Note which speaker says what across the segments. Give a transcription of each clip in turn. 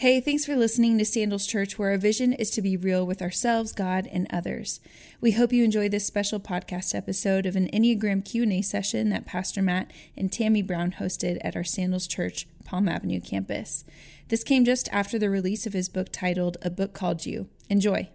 Speaker 1: Hey, thanks for listening to Sandals Church, where our vision is to be real with ourselves, God, and others. We hope you enjoy this special podcast episode of an Enneagram Q&A session that Pastor Matt and Tammy Brown hosted at our Sandals Church Palm Avenue campus. This came just after the release of his book titled A Book Called You. Enjoy.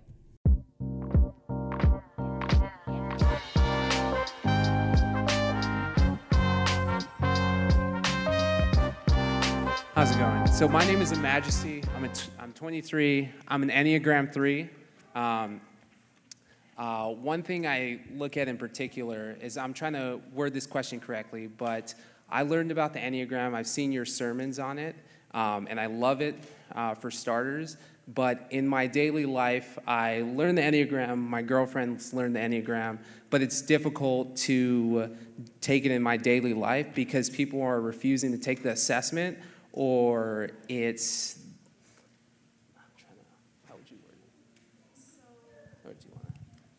Speaker 2: How's it going? So my name is Majesty. I'm, a t- I'm 23. I'm an Enneagram 3. Um, uh, one thing I look at in particular is I'm trying to word this question correctly, but I learned about the Enneagram. I've seen your sermons on it, um, and I love it uh, for starters. But in my daily life, I learned the Enneagram. My girlfriends learned the Enneagram, but it's difficult to take it in my daily life because people are refusing to take the assessment or it's how would you word it? Or do you want to?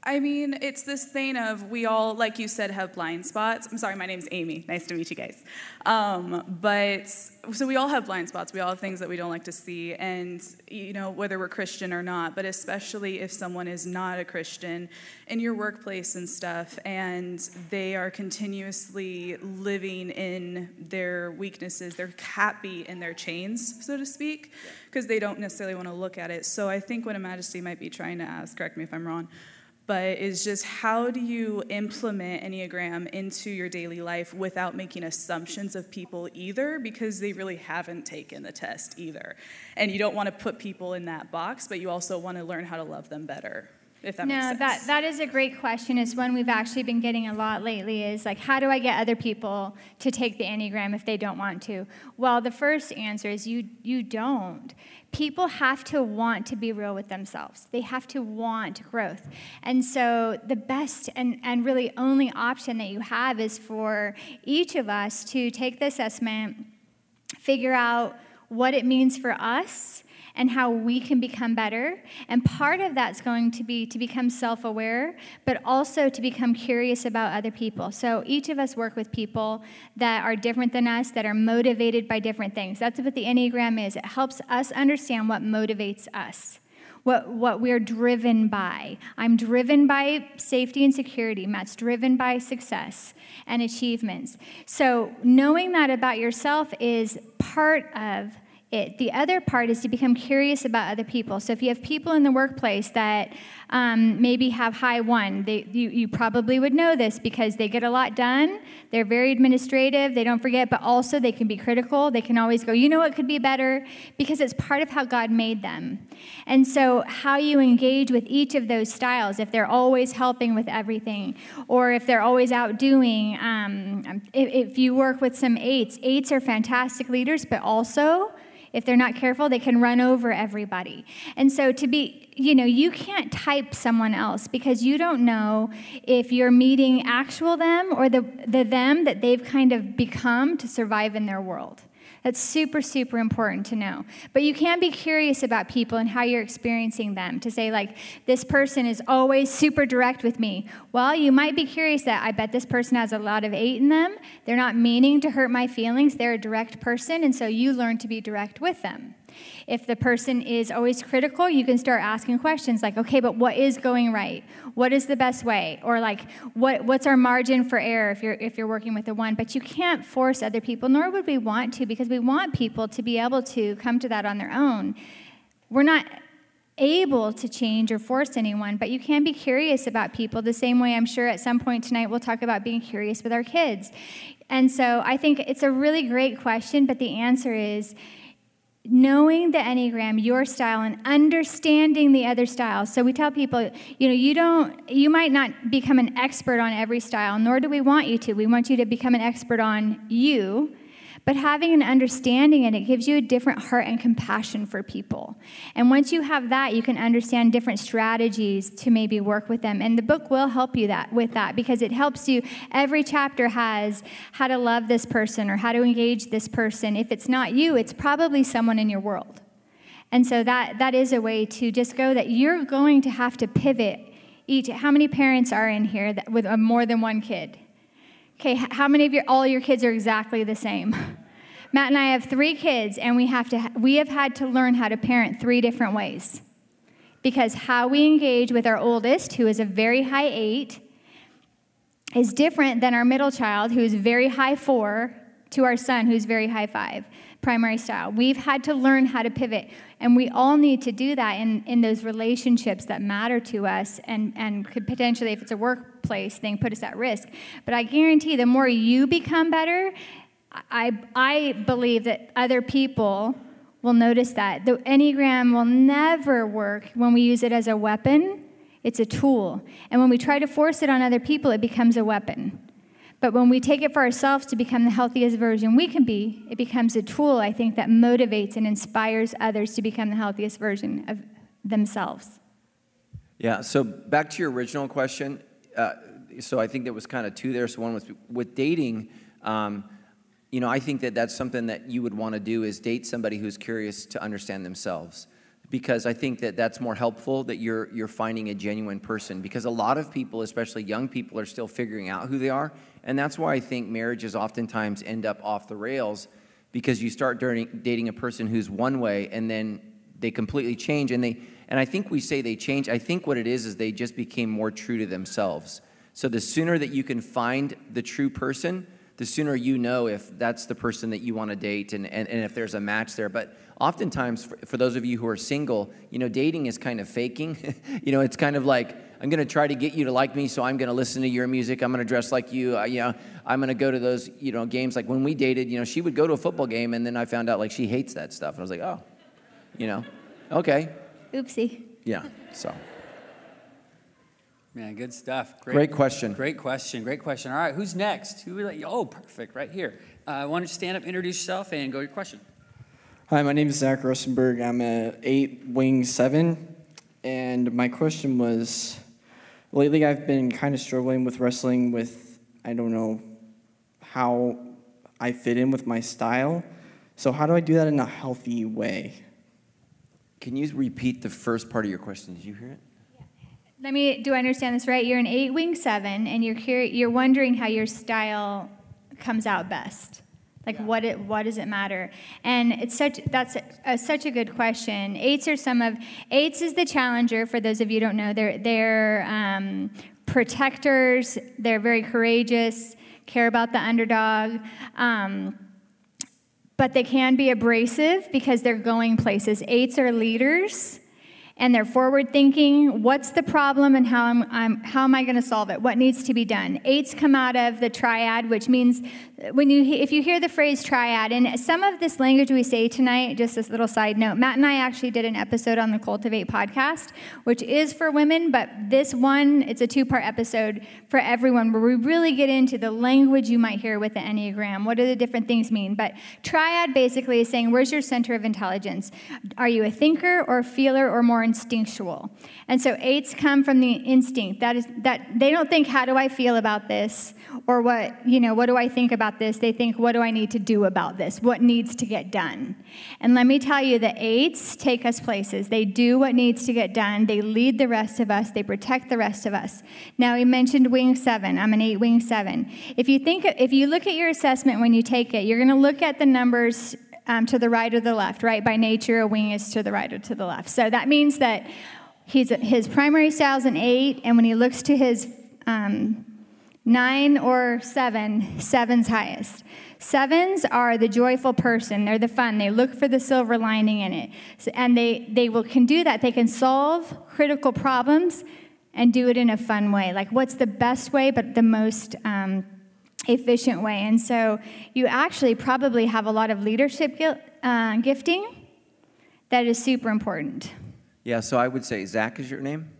Speaker 3: I mean, it's this thing of we all, like you said, have blind spots. I'm sorry, my name's Amy. Nice to meet you guys. Um, but so we all have blind spots. We all have things that we don't like to see, and you know whether we're Christian or not. But especially if someone is not a Christian in your workplace and stuff, and they are continuously living in their weaknesses, they're happy in their chains, so to speak, because they don't necessarily want to look at it. So I think what a Majesty might be trying to ask, correct me if I'm wrong but is just how do you implement Enneagram into your daily life without making assumptions of people either, because they really haven't taken the test either. And you don't want to put people in that box, but you also want to learn how to love them better. If that
Speaker 4: no,
Speaker 3: makes sense.
Speaker 4: that that is a great question. It's one we've actually been getting a lot lately. Is like, how do I get other people to take the enneagram if they don't want to? Well, the first answer is you you don't. People have to want to be real with themselves. They have to want growth, and so the best and and really only option that you have is for each of us to take the assessment, figure out what it means for us and how we can become better. And part of that's going to be to become self aware, but also to become curious about other people. So each of us work with people that are different than us, that are motivated by different things. That's what the Enneagram is. It helps us understand what motivates us. What, what we're driven by. I'm driven by safety and security. Matt's driven by success and achievements. So, knowing that about yourself is part of it. The other part is to become curious about other people. So if you have people in the workplace that um, maybe have high one, they, you, you probably would know this because they get a lot done. They're very administrative. They don't forget, but also they can be critical. They can always go, you know what could be better? Because it's part of how God made them. And so how you engage with each of those styles, if they're always helping with everything, or if they're always outdoing, um, if, if you work with some eights, eights are fantastic leaders, but also if they're not careful, they can run over everybody. And so to be, you know, you can't type someone else because you don't know if you're meeting actual them or the, the them that they've kind of become to survive in their world. That's super, super important to know. But you can be curious about people and how you're experiencing them to say, like, this person is always super direct with me. Well, you might be curious that I bet this person has a lot of eight in them. They're not meaning to hurt my feelings, they're a direct person, and so you learn to be direct with them. If the person is always critical, you can start asking questions like, okay, but what is going right? What is the best way? Or like, what, what's our margin for error if you're, if you're working with a one? But you can't force other people, nor would we want to, because we want people to be able to come to that on their own. We're not able to change or force anyone, but you can be curious about people the same way I'm sure at some point tonight we'll talk about being curious with our kids. And so I think it's a really great question, but the answer is knowing the enneagram your style and understanding the other styles so we tell people you know you don't you might not become an expert on every style nor do we want you to. We want you to become an expert on you but having an understanding and it gives you a different heart and compassion for people. And once you have that, you can understand different strategies to maybe work with them. And the book will help you that with that because it helps you. Every chapter has how to love this person or how to engage this person. If it's not you, it's probably someone in your world. And so that that is a way to just go that you're going to have to pivot each. How many parents are in here that, with a, more than one kid? Okay, how many of your all your kids are exactly the same? Matt and I have three kids, and we have to we have had to learn how to parent three different ways. Because how we engage with our oldest, who is a very high eight, is different than our middle child, who's very high four, to our son, who's very high five, primary style. We've had to learn how to pivot, and we all need to do that in, in those relationships that matter to us and, and could potentially, if it's a workplace thing, put us at risk. But I guarantee the more you become better, I, I believe that other people will notice that. The Enneagram will never work when we use it as a weapon it's a tool. And when we try to force it on other people, it becomes a weapon. But when we take it for ourselves to become the healthiest version we can be, it becomes a tool, I think, that motivates and inspires others to become the healthiest version of themselves.
Speaker 5: Yeah, so back to your original question. Uh, so I think there was kind of two there. So one was with dating, um, you know, I think that that's something that you would want to do is date somebody who's curious to understand themselves because I think that that's more helpful that you're you're finding a genuine person because a lot of people especially young people are still figuring out who they are and that's why I think marriages oftentimes end up off the rails because you start dating a person who's one way and then they completely change and they and I think we say they change. I think what it is is they just became more true to themselves. So the sooner that you can find the true person the sooner you know if that's the person that you want to date and, and, and if there's a match there. But oftentimes for, for, those of you who are single you know dating is kind of faking. You know it's kind of like i'm going to try to get you to like me so i'm going to listen to your music i'm going to dress like you uh, you know i'm going to go to those you know games like when we dated you know she would go to a football game and then i found out like she hates that stuff and i was like oh you know okay
Speaker 4: oopsie
Speaker 5: yeah so
Speaker 6: Man, good stuff.
Speaker 5: Great, great, question.
Speaker 6: Great question. Great question. All right, who's next? Who would like? Oh, perfect. Right here. Uh, why don't you stand up, introduce yourself, and go to your question.
Speaker 7: Hi, my name is Zach Rosenberg. I'm a eight wing seven, and my question was, lately I've been kind of struggling with wrestling with I don't know how I fit in with my style. So how do I do that in a healthy way?
Speaker 5: Can you repeat the first part of your question? Did you hear it?
Speaker 4: Let me. Do I understand this right? You're an eight wing seven, and you're curi- you're wondering how your style comes out best. Like yeah. what it what does it matter? And it's such that's a, a, such a good question. Eights are some of eights is the challenger. For those of you who don't know, they're they're um, protectors. They're very courageous. Care about the underdog. Um, but they can be abrasive because they're going places. Eights are leaders and they're forward thinking what's the problem and how, I'm, I'm how am i going to solve it? What needs to be done? Eights come out of the triad which means when you if you hear the phrase triad and some of this language we say tonight just this little side note matt and i actually did an episode on the cultivate podcast which is for women but this one it's a two part episode for everyone where we really get into the language you might hear with the enneagram what do the different things mean? But triad basically is saying where's your center of intelligence? Are you a thinker or a feeler or more instinctual. And so eights come from the instinct. That is that they don't think how do I feel about this or what, you know, what do I think about this? They think what do I need to do about this? What needs to get done? And let me tell you the eights take us places. They do what needs to get done. They lead the rest of us. They protect the rest of us. Now we mentioned wing 7. I'm an 8 wing 7. If you think if you look at your assessment when you take it, you're going to look at the numbers um, to the right or the left, right? By nature, a wing is to the right or to the left. So that means that he's, his primary style is an eight, and when he looks to his um, nine or seven, seven's highest. Sevens are the joyful person. They're the fun. They look for the silver lining in it. So, and they, they will, can do that. They can solve critical problems and do it in a fun way. Like, what's the best way, but the most um, efficient way. And so you actually probably have a lot of leadership uh, gifting that is super important.
Speaker 5: Yeah, so I would say, Zach is your name?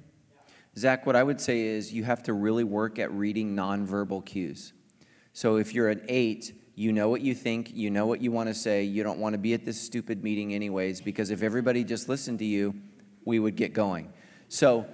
Speaker 5: Zach, what I would say is you have to really work at reading nonverbal cues. So if you're an eight, you know what you think, you know what you want to say, you don't want to be at this stupid meeting anyways, because if everybody just listened to you, we would get going. So,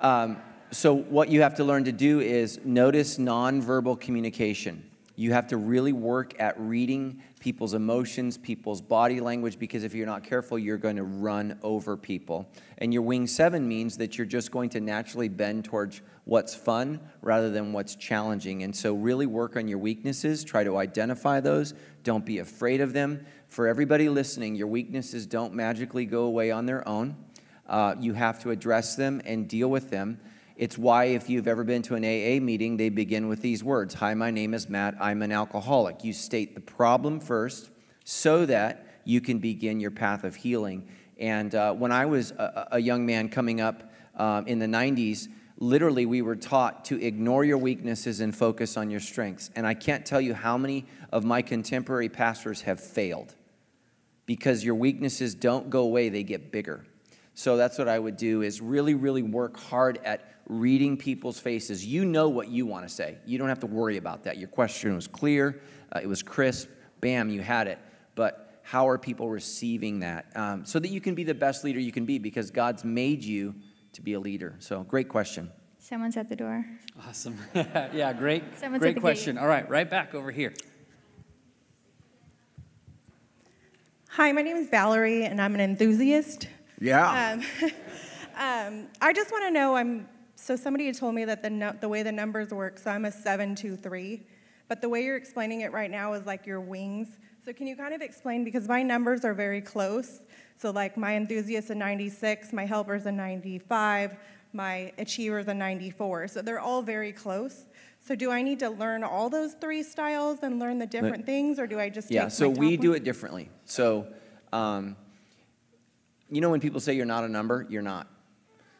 Speaker 5: um, so what you have to learn to do is notice nonverbal communication. You have to really work at reading people's emotions, people's body language, because if you're not careful, you're going to run over people. And your wing seven means that you're just going to naturally bend towards what's fun rather than what's challenging. And so, really work on your weaknesses, try to identify those, don't be afraid of them. For everybody listening, your weaknesses don't magically go away on their own. Uh, you have to address them and deal with them. It's why, if you've ever been to an AA meeting, they begin with these words Hi, my name is Matt. I'm an alcoholic. You state the problem first so that you can begin your path of healing. And uh, when I was a, a, young man coming up um, in the 90s, literally we were taught to ignore your weaknesses and focus on your strengths. And I can't tell you how many of my contemporary pastors have failed because your weaknesses don't go away, they get bigger. So that's what I would do is really, really work hard at reading people's faces. You know what you want to say. You don't have to worry about that. Your question was clear, uh, it was crisp, bam, you had it. But how are people receiving that? Um, so that you can be the best leader you can be because God's made you to be a leader. So, great question.
Speaker 4: Someone's at the door.
Speaker 6: Awesome. yeah, great,
Speaker 4: Someone's
Speaker 6: great question. Gate. All right, right back over here.
Speaker 8: Hi, my name is Valerie, and I'm an enthusiast.
Speaker 5: Yeah.
Speaker 8: Um, um, I just want to know I'm so somebody had told me that the, no, the way the numbers work, so I'm a 723, but the way you're explaining it right now is like your wings. So can you kind of explain, because my numbers are very close, so like my enthusiast a 96, my helper's a 95, my achiever's a 94, so they're all very close. So do I need to learn all those three styles and learn the different but, things, or do I just
Speaker 5: yeah? so we do it differently. So, um, you know, when people say you're not a number, you're not.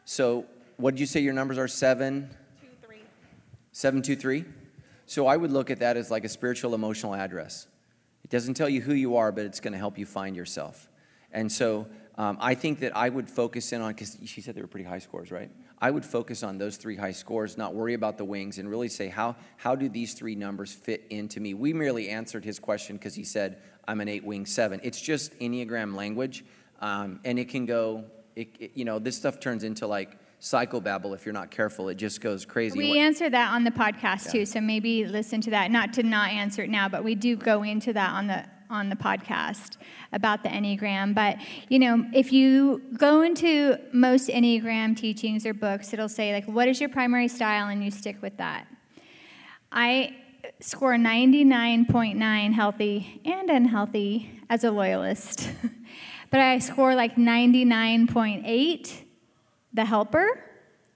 Speaker 5: So what did you say your numbers are? Seven?
Speaker 8: Two, three.
Speaker 5: Seven, two, three? So I would look at that as like a spiritual emotional address. It doesn't tell you who you are, but it's going to help you find yourself. And so um, I think that I would focus in on, because she said they were pretty high scores, right? I would focus on those three high scores, not worry about the wings, and really say, how, how do these three numbers fit into me? We merely answered his question because he said, I'm an eight wing seven. It's just Enneagram language, um, and it can go, it, it, you know, this stuff turns into like, psychobabble if you're not careful. It just goes crazy.
Speaker 4: We answer that on the podcast yeah. too, so maybe listen to that. Not to not answer it now, but we do go into that on the on the podcast about the Enneagram. But you know, if you go into most Enneagram teachings or books, it'll say like, "What is your primary style?" and you stick with that. I score 99.9 healthy and unhealthy as a loyalist. but I score like 99.8 the helper,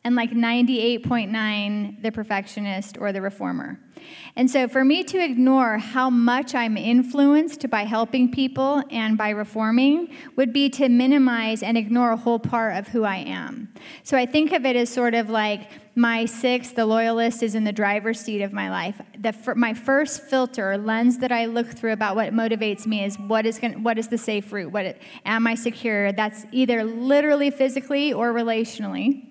Speaker 4: and like 98.9 the perfectionist or the reformer. And so for me to ignore how much I'm influenced by helping people and by reforming would be to minimize and ignore a whole part of who I am. So I think of it as sort of like my sixth, the loyalist, is in the driver's seat of my life. The, my first filter, lens that I look through about what motivates me is what is, going what is the safe route? What, am I secure? That's either literally, physically, or relationally.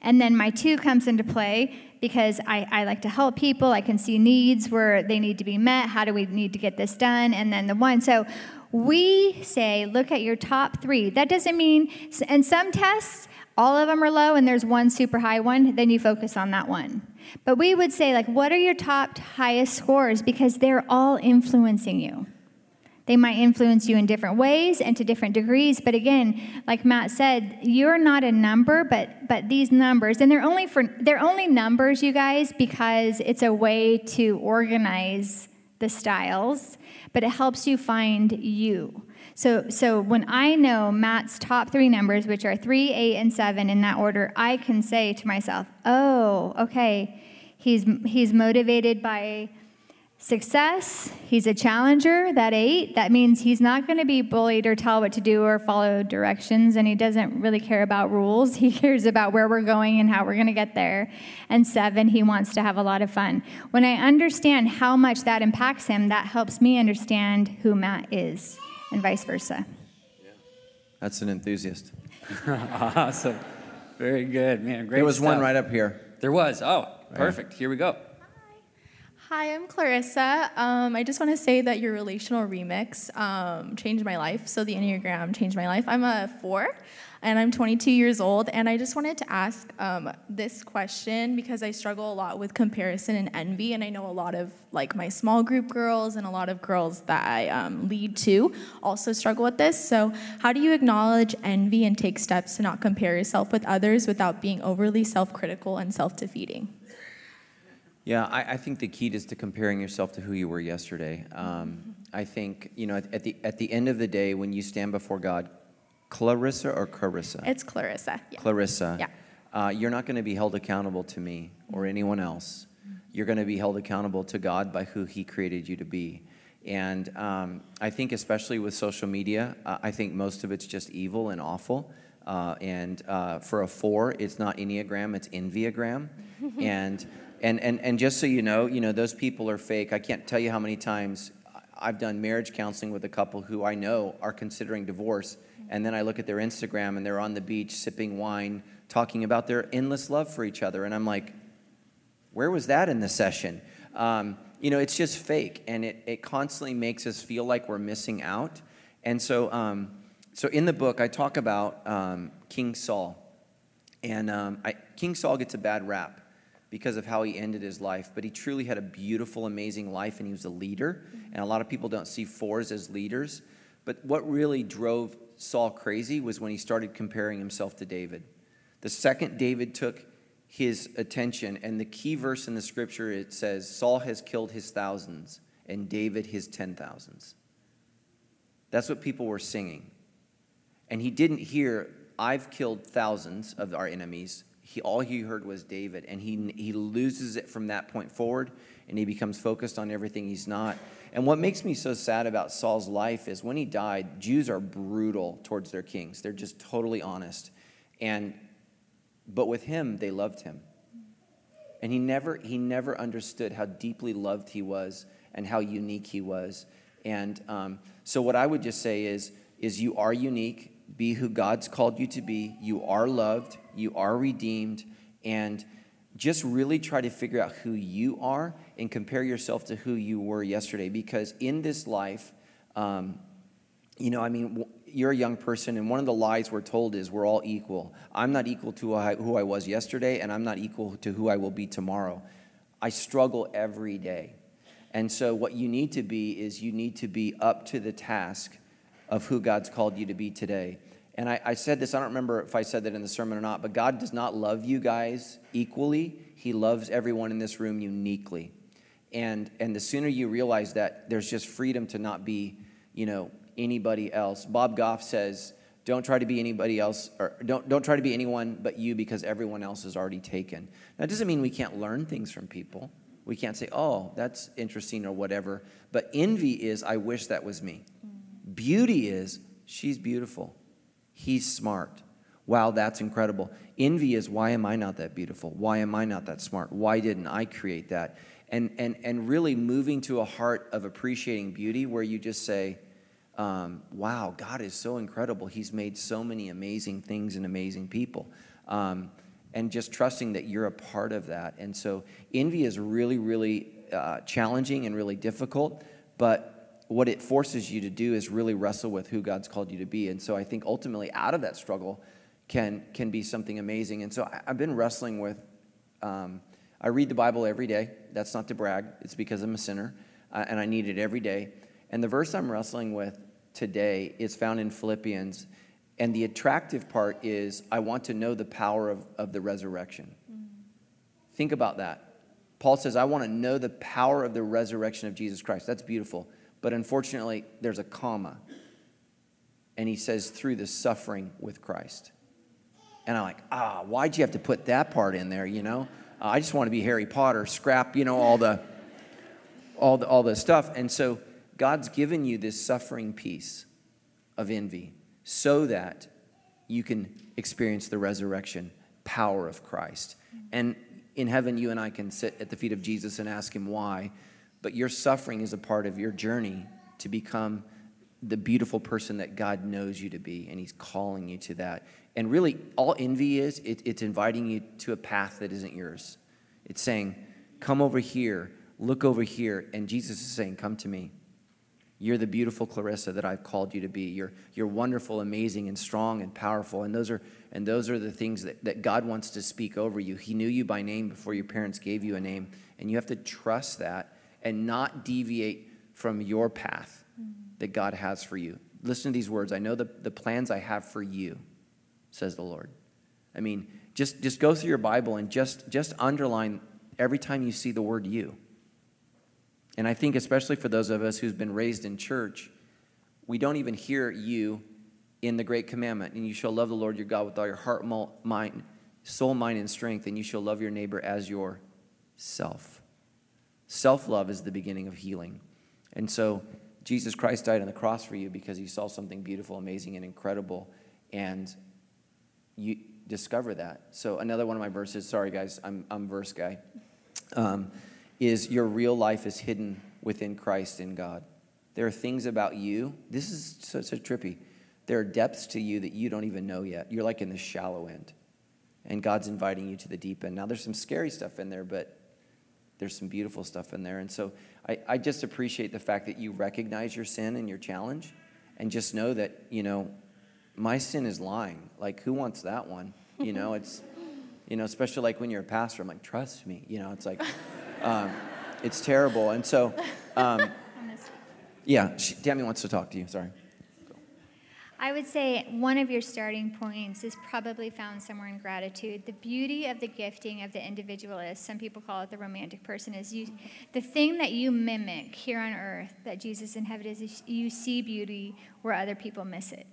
Speaker 4: And then my two comes into play because I, I like to help people. I can see needs where they need to be met. How do we need to get this done? And then the one. So we say, look at your top three. That doesn't mean, and some tests, all of them are low and there's one super high one, then you focus on that one. But we would say, like, what are your top highest scores? Because they're all influencing you. They might influence you in different ways and to different degrees, but again, like Matt said, you're not a number, but but these numbers, and they're only for they're only numbers, you guys, because it's a way to organize the styles, but it helps you find you. So, so when I know Matt's top three numbers, which are three, eight, and seven in that order, I can say to myself, "Oh, okay, he's he's motivated by Success, he's a challenger, that eight. That means he's not going to be bullied or tell what to do or follow directions, and he doesn't really care about rules. He cares about where we're going and how we're going to get there. And seven, he wants to have a lot of fun. When I understand how much that impacts him, that helps me understand who Matt is, and vice versa.
Speaker 5: Yeah. That's an enthusiast.
Speaker 6: awesome. Very good, man. Great.
Speaker 5: There was
Speaker 6: stuff.
Speaker 5: one right up here.
Speaker 6: There was. Oh, perfect. Here we go.
Speaker 9: Hi, I'm Clarissa. Um, I just want to say that your relational remix um, changed my life. So the Enneagram changed my life. I'm a four, and I'm 22 years old. And I just wanted to ask um, this question because I struggle a lot with comparison and envy, and I know a lot of like my small group girls and a lot of girls that I um, lead to also struggle with this. So how do you acknowledge envy and take steps to not compare yourself with others without being overly self-critical and self-defeating?
Speaker 5: Yeah, I, I, think the key is to comparing yourself to who you were yesterday. Um, I think, you know, at, at, the, at the end of the day, when you stand before God, Clarissa or Clarissa?
Speaker 9: It's Clarissa.
Speaker 5: Yeah. Clarissa. Yeah. Uh, you're not going to be held accountable to me or anyone else. You're going to be held accountable to God by who He created you to be. And um, I think, especially with social media, uh, I think most of it's just evil and awful. Uh, and uh, for a four, it's not Enneagram, it's Enviagram. and and, and, and just so you know, you know, those people are fake. I can't tell you how many times I've done marriage counseling with a couple who I know are considering divorce. And then I look at their Instagram and they're on the beach sipping wine, talking about their endless love for each other. And I'm like, where was that in the session? Um, you know, it's just fake. And it, it constantly makes us feel like we're missing out. And so, um, so in the book, I talk about um, King Saul. And um, I, King Saul gets a bad rap because of how he ended his life, but he truly had a beautiful, amazing life, and he was a leader. Mm-hmm. And a lot of people don't see fours as leaders. But what really drove Saul crazy was when he started comparing himself to David. The second David took his attention, and the key verse in the scripture it says, Saul has killed his thousands, and David his ten thousands. That's what people were singing. And he didn't hear, I've killed thousands of our enemies, he, all he heard was David, and he, he loses it from that point forward, and he becomes focused on everything he's not. And what makes me so sad about Saul's life is when he died, Jews are brutal towards their kings. They're just totally honest. And but with him, they loved him. And he never he never understood how deeply loved he was and how unique he was. And um, so what I would just say is is you are unique be who God's called you to be. You are loved, you are redeemed, and just really try to figure out who you are and compare yourself to who you were yesterday. Because in this life, um, you know, I mean, you're a young person, and one of the lies we're told is we're all equal. I'm not equal to who I was yesterday, and I'm not equal to who I will be tomorrow. I struggle every day. And so, what you need to be is you need to be up to the task of who God's called you to be today. And I, I, said this, I don't remember if I said that in the sermon or not, but God does not love you guys equally. He loves everyone in this room uniquely. And, and the sooner you realize that, there's just freedom to not be, you know, anybody else. Bob Goff says, don't try to be anybody else, or don't, don't try to be anyone but you because everyone else is already taken. That doesn't mean we can't learn things from people. We can't say, oh, that's interesting or whatever. But envy is, I wish that was me. Mm. Beauty is, she's beautiful. He's smart. Wow, that's incredible. Envy is, why am I not that beautiful? Why am I not that smart? Why didn't I create that? And, and, and really moving to a heart of appreciating beauty where you just say, um, wow, God is so incredible. He's made so many amazing things and amazing people. Um, and just trusting that you're a part of that. And so envy is really, really uh, challenging and really difficult, but what it forces you to do is really wrestle with who God's called you to be. And so I think ultimately out of that struggle can, can be something amazing. And so I, have been wrestling with, um, I read the Bible every day. That's not to brag, it's because I'm a sinner uh, and I need it every day. And the verse I'm wrestling with today is found in Philippians. And the attractive part is I want to know the power of, of the resurrection. Mm-hmm. Think about that. Paul says, I want to know the power of the resurrection of Jesus Christ. That's beautiful. But unfortunately, there's a comma. And he says, through the suffering with Christ. And I'm like, ah, why'd you have to put that part in there, you know? Uh, I just want to be Harry Potter, scrap, you know, all the, all the, all the stuff. And so God's given you this suffering piece of envy so that you can experience the resurrection power of Christ. And in heaven, you and I can sit at the feet of Jesus and ask him why but your suffering is a part of your journey to become the beautiful person that God knows you to be, and He's calling you to that. And really, all envy is, it, it's inviting you to a path that isn't yours. It's saying, Come over here. look over here, and Jesus is saying, Come to me. You're the beautiful Clarissa that I've called you to be. You're, you're wonderful, amazing, and strong and powerful. And those are, and those are the things that, that God wants to speak over you. He knew you by name before your parents gave you a name. And you have to trust that and not deviate from your path mm-hmm. that God has for you. Listen to these words. I know the, the plans I have for you, says the Lord. I mean, just, just go through your Bible and just, just underline every time you see the word you. And I think, especially for those of us who's been raised in church, we don't even hear you in the great commandment. And you shall love the Lord your God with all your heart, mind, soul, mind, and strength, and you shall love your neighbor as yourself. Self love is the beginning of healing. And so, Jesus Christ died on the cross for you because he saw something beautiful, amazing, and incredible. And you discover that. So, another one of my verses, sorry guys, I'm, I'm verse guy. Um, is your real life is hidden within Christ in God. There are things about you. This is so, so trippy. There are depths to you that you don't even know yet. You're like in the shallow end, and God's inviting you to the deep end. Now, there's some scary stuff in there, but there's some beautiful stuff in there. And so I, I just appreciate the fact that you recognize your sin and your challenge, and just know that, you know, my sin is lying. Like, who wants that one? You know, it's, you know, especially like when you're a pastor, I'm like, trust me. You know, it's like, um, it's terrible. And so, um, yeah, she, Tammy wants to talk to you. Sorry.
Speaker 4: I would say one of your starting points is probably found somewhere in gratitude. The beauty of the gifting of the individualist, some people call it the romantic person, is you, the thing that you mimic here on earth that Jesus in heaven is you see beauty where other people miss it.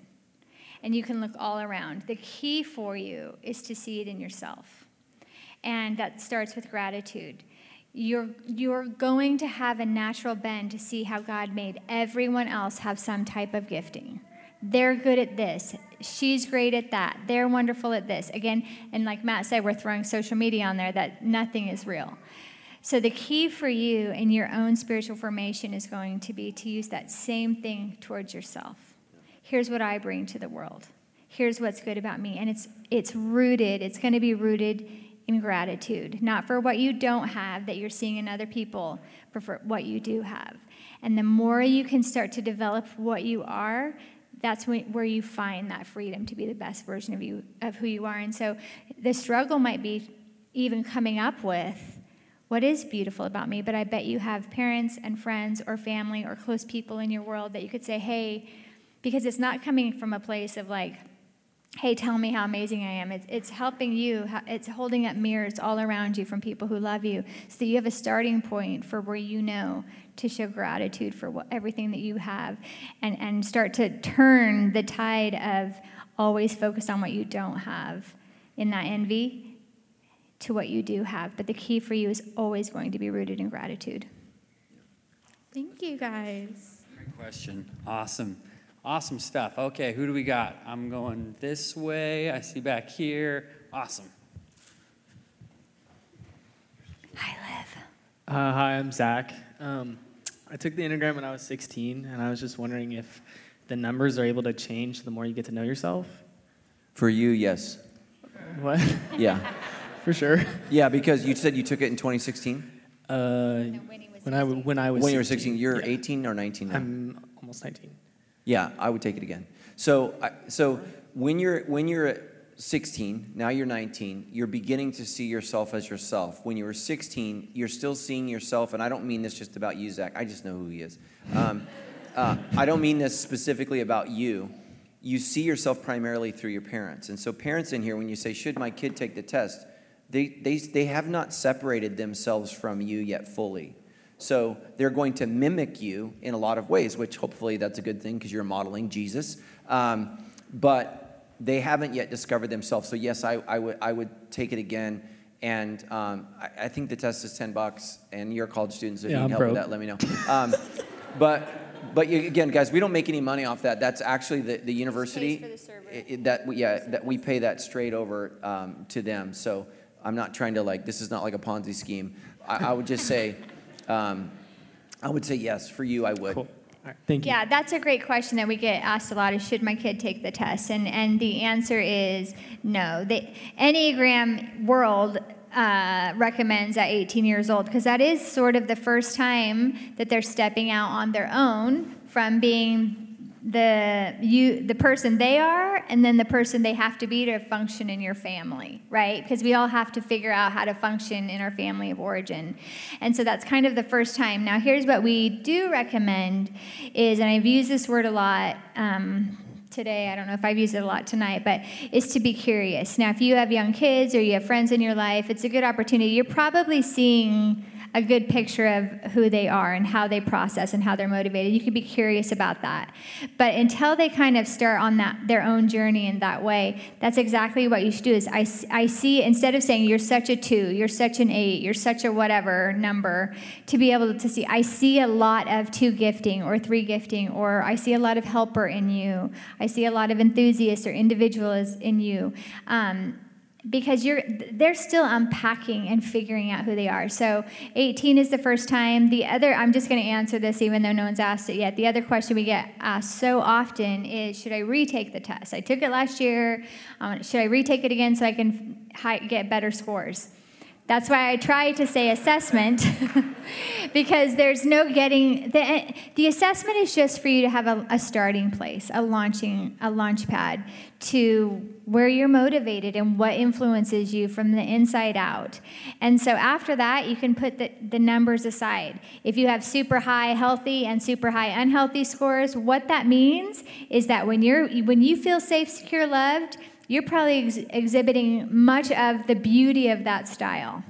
Speaker 4: And you can look all around. The key for you is to see it in yourself. And that starts with gratitude you're, you're going to have a natural bend to see how God made everyone else have some type of gifting. They're good at this. She's great at that. They're wonderful at this. Again, and like Matt said, we're throwing social media on there that nothing is real. So, the key for you in your own spiritual formation is going to be to use that same thing towards yourself. Here's what I bring to the world. Here's what's good about me. And it's, it's rooted, it's going to be rooted in gratitude, not for what you don't have that you're seeing in other people, but for what you do have. And the more you can start to develop what you are, that's when, where you find that freedom to be the best version of you of who you are. And so the struggle might be even coming up with what is beautiful about me, but I bet you have parents and friends or family or close people in your world that you could say, "Hey," because it's not coming from a place of like hey, tell me how amazing I am. It's, it's helping you, it's holding up mirrors all around you from people who love you so that you have a starting point for where you know to show gratitude for what, everything that you have and, and start to turn the tide of always focus on what you don't have in that envy to what you do have. But the key for you is always going to be rooted in gratitude.
Speaker 9: Thank you, guys.
Speaker 6: Great question. Awesome. Awesome stuff. Okay, who do we got? I'm going this way. I see back here. Awesome.
Speaker 4: Hi, Liv.
Speaker 10: Uh, hi, I'm Zach. Um, I took the Enneagram when I was 16, and I was just wondering if the numbers are able to change the more you get to know yourself.
Speaker 5: For you, yes.
Speaker 10: What?
Speaker 5: Yeah.
Speaker 10: For sure.
Speaker 5: Yeah, because you said you took it in 2016.
Speaker 10: Uh, when I when I was
Speaker 5: when you were
Speaker 10: 16,
Speaker 5: 16, you're
Speaker 10: yeah.
Speaker 5: 18 or 19 now.
Speaker 10: I'm almost 19.
Speaker 5: Yeah, I would take it again. So, so when you're when you're at 16, now you're 19, you're beginning to see yourself as yourself. When you were 16, you're still seeing yourself, and I don't mean this just about you, Zach. I just know who he is. Um, uh, I don't mean this specifically about you. You see yourself primarily through your parents, and so parents in here, when you say, "Should my kid take the test?" They, they, they have not separated themselves from you yet fully. So they're going to mimic you in a lot of ways, which hopefully that's a good thing because you're modeling Jesus. Um, but they haven't yet discovered themselves. So yes, I, I would I would take it again. And um, I, I think the test is ten bucks, and you're college students. so if
Speaker 10: Yeah,
Speaker 5: you
Speaker 10: I'm
Speaker 5: need help
Speaker 10: broke.
Speaker 5: with that, let me know. Um, but but again, guys, we don't make any money off that. That's actually the, the university
Speaker 4: for the
Speaker 5: it- it- that we- yeah that we pay that straight over um, to them. So I'm not trying to like this is not like a Ponzi scheme. I, I would just say. Um, I would say yes for you. I would.
Speaker 10: Cool. All right, thank you.
Speaker 4: Yeah, that's a great question that we get asked a lot is should my kid take the test? And, and the answer is no. The Enneagram world uh, recommends at 18 years old because that is sort of the first time that they're stepping out on their own from being the you the person they are and then the person they have to be to function in your family right? Because we all have to figure out how to function in our family of origin. And so that's kind of the first time. Now here's what we do recommend is and i've used this word a lot um, today i don't know if i've used it a lot tonight but is to be curious. Now if you have young kids or you have friends in your life it's a good opportunity. You're probably seeing a good picture of who they are and how they process and how they're motivated. You can be curious about that. But until they kind of start on that their own journey in that way, that's exactly what you should do is I, I see instead of saying you're such a 2, you're such an 8, you're such a whatever number, to be able to see I see a lot of 2 gifting or 3 gifting or I see a lot of helper in you. I see a lot of enthusiast or individuals in you. Um, because you're they're still unpacking and figuring out who they are. So 18 is the first time. The other i'm just going to answer this even though no one's asked it yet. The other question we get asked so often is should i retake the test? I took it last year. Um, should i retake it again so i can get better scores? That's why I try to say assessment, because there's no getting the the assessment is just for you to have a, a, starting place, a launching a launch pad to where you're motivated and what influences you from the inside out. And so after that, you can put the, the numbers aside. If you have super high healthy and super high unhealthy scores, what that means is that when you're when you feel safe, secure, loved you're probably ex- exhibiting much of the beauty of that style.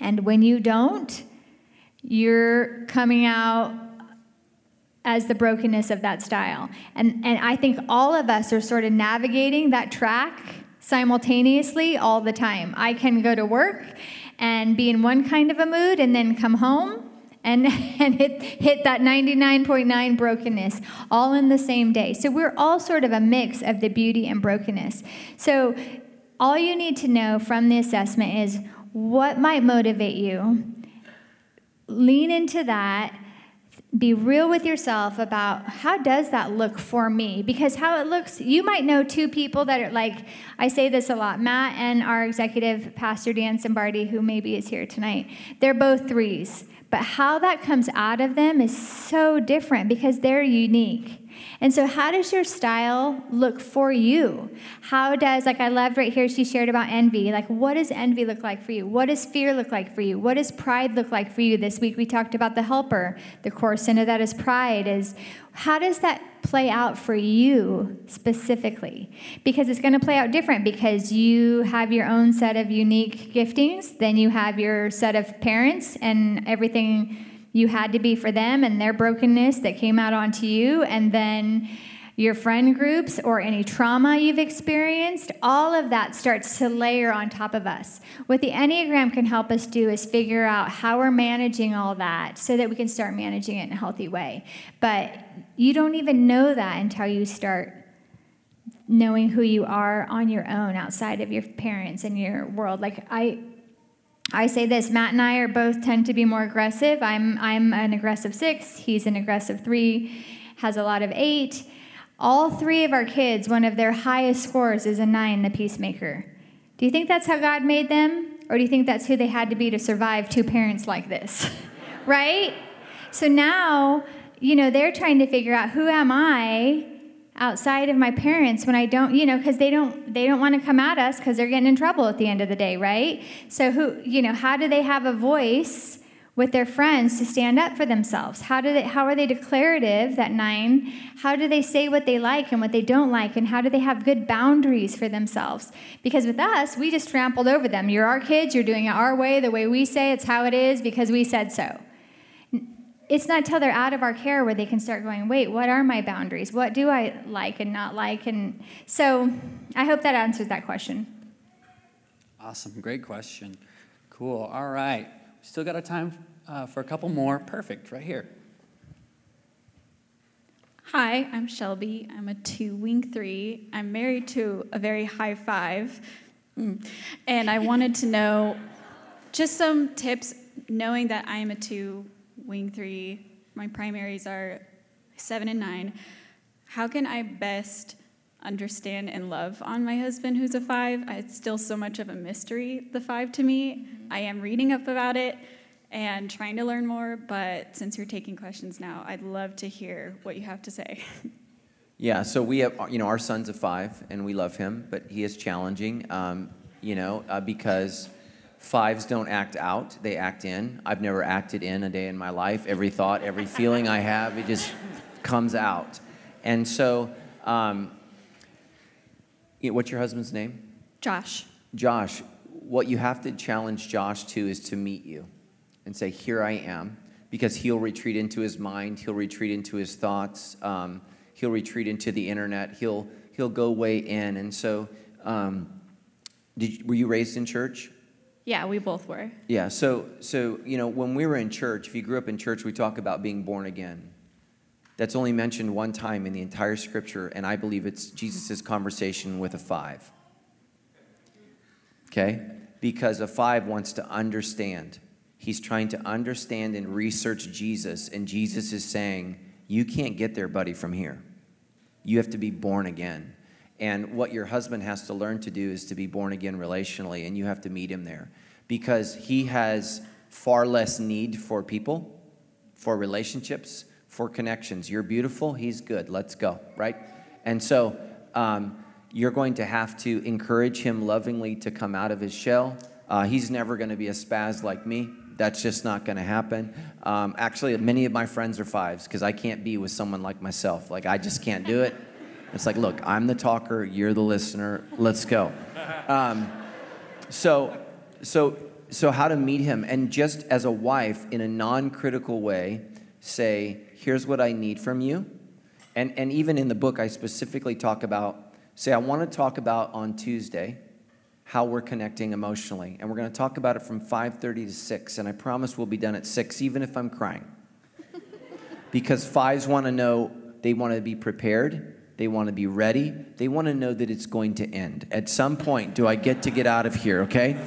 Speaker 4: And when you don't, you're coming out as the brokenness of that style. And, and I think all of us are sort of navigating that track simultaneously all the time. I can go to work and be in one kind of a mood and then come home and, and hit, hit that 99.9 brokenness all in the same day. So we're all sort of a mix of the beauty and brokenness. So all you need to know from the assessment is what might motivate you. Lean into that be real with yourself about how does that look for me because how it looks you might know two people that are like i say this a lot matt and our executive pastor dan Simbardi, who maybe is here tonight they're both threes but how that comes out of them is so different because they're unique. And so, how does your style look for you? How does, like I loved right here, she shared about envy. Like, what does envy look like for you? What does fear look like for you? What does pride look like for you? This week we talked about the helper. The course into that is pride, is how does that play out for you specifically? Because it's going to play out different because you have your own set of unique giftings, then you have your set of parents and everything you had to be for them and their brokenness that came out onto you, and then your friend groups or any trauma you've experienced, all of that starts to layer on top of us. What the Enneagram can help us do is figure out how we're managing all that so that we can start managing it in a healthy way. But you don't even know that until you start knowing who you are on your own outside of your parents and your world. Like I I say this, Matt and I are both tend to be more aggressive. I'm I'm an aggressive 6, he's an aggressive 3, has a lot of 8 all three of our kids, one of their highest scores is a nine, the peacemaker. Do you think that's how God made them? Or do you think that's who they had to be to survive two parents like this? right? So now, you know, they're trying to figure out who am I outside of my parents when I don't, you know, because they don't they don't want to come at us because they're getting in trouble at the end of the day, right? So who, you know, how do they have a voice with their friends to stand up for themselves? How, do they, how are they declarative, that nine? How do they say what they like and what they don't like? And how do they have good boundaries for themselves? Because with us, we just trampled over them. You're our kids, you're doing it our way, the way we say it's how it is because we said so. It's not until they're out of our care where they can start going, wait, what are my boundaries? What do I like and not like? And so I hope that answers that question.
Speaker 6: Awesome. Great question. Cool. All right. Still got a time uh, for a couple more. Perfect, right here.
Speaker 11: Hi, I'm Shelby. I'm a two wing three. I'm married to a very high five. Mm. And I wanted to know just some tips knowing that I am a two wing three. My primaries are seven and nine. How can I best understand and love on my husband who's a five. It's still so much of a mystery, the five to me. I am reading up about it and trying to learn more, but since you're taking questions now, I'd love to hear what you have to say.
Speaker 5: Yeah, so we have, you know, our son's a five, and we love him, but he is challenging, um, you know, uh, because fives don't act out, they act in. I've never acted in a day in my life. Every thought, every feeling I have, it just comes out. And so, um, what's your husband's name?
Speaker 11: Josh.
Speaker 5: Josh, what you have to challenge Josh to is to meet you and say, Here I am, because he'll retreat into his mind, he'll retreat into his thoughts. Um, he'll retreat into the internet. He'll he'll go way in. And so, um, did were you raised in church?
Speaker 11: Yeah, we both were.
Speaker 5: Yeah. So so you know when we were in church, if you grew up in church, we talk about being born again. That's only mentioned one time in the entire scripture, and I believe it's Jesus' conversation with a five. Okay? Because a five wants to understand. He's trying to understand and research Jesus, and Jesus is saying, You can't get there, buddy, from here. You have to be born again. And what your husband has to learn to do is to be born again relationally, and you have to meet him there because he has far less need for people, for relationships, for connections. You're beautiful, he's good, let's go, right? And so um, you're going to have to encourage him lovingly to come out of his shell. Uh, he's never going to be a spaz like me. That's just not going to happen. Um, actually, many of my friends are fives because I can't be with someone like myself. Like, I just can't do it. It's like, look, I'm the talker, you're the listener, let's go. Um, so, so, so, how to meet him? And just as a wife, in a non critical way, say, here's what I need from you. And, and even in the book, I specifically talk about, say, I want to talk about on Tuesday how we're connecting emotionally. And we're going to talk about it from 5:30 to 6, and I promise we'll be done at 6 even if I'm crying. because fives want to know, they want to be prepared, they want to be ready, they want to know that it's going to end. At some point, do I get to get out of here, okay?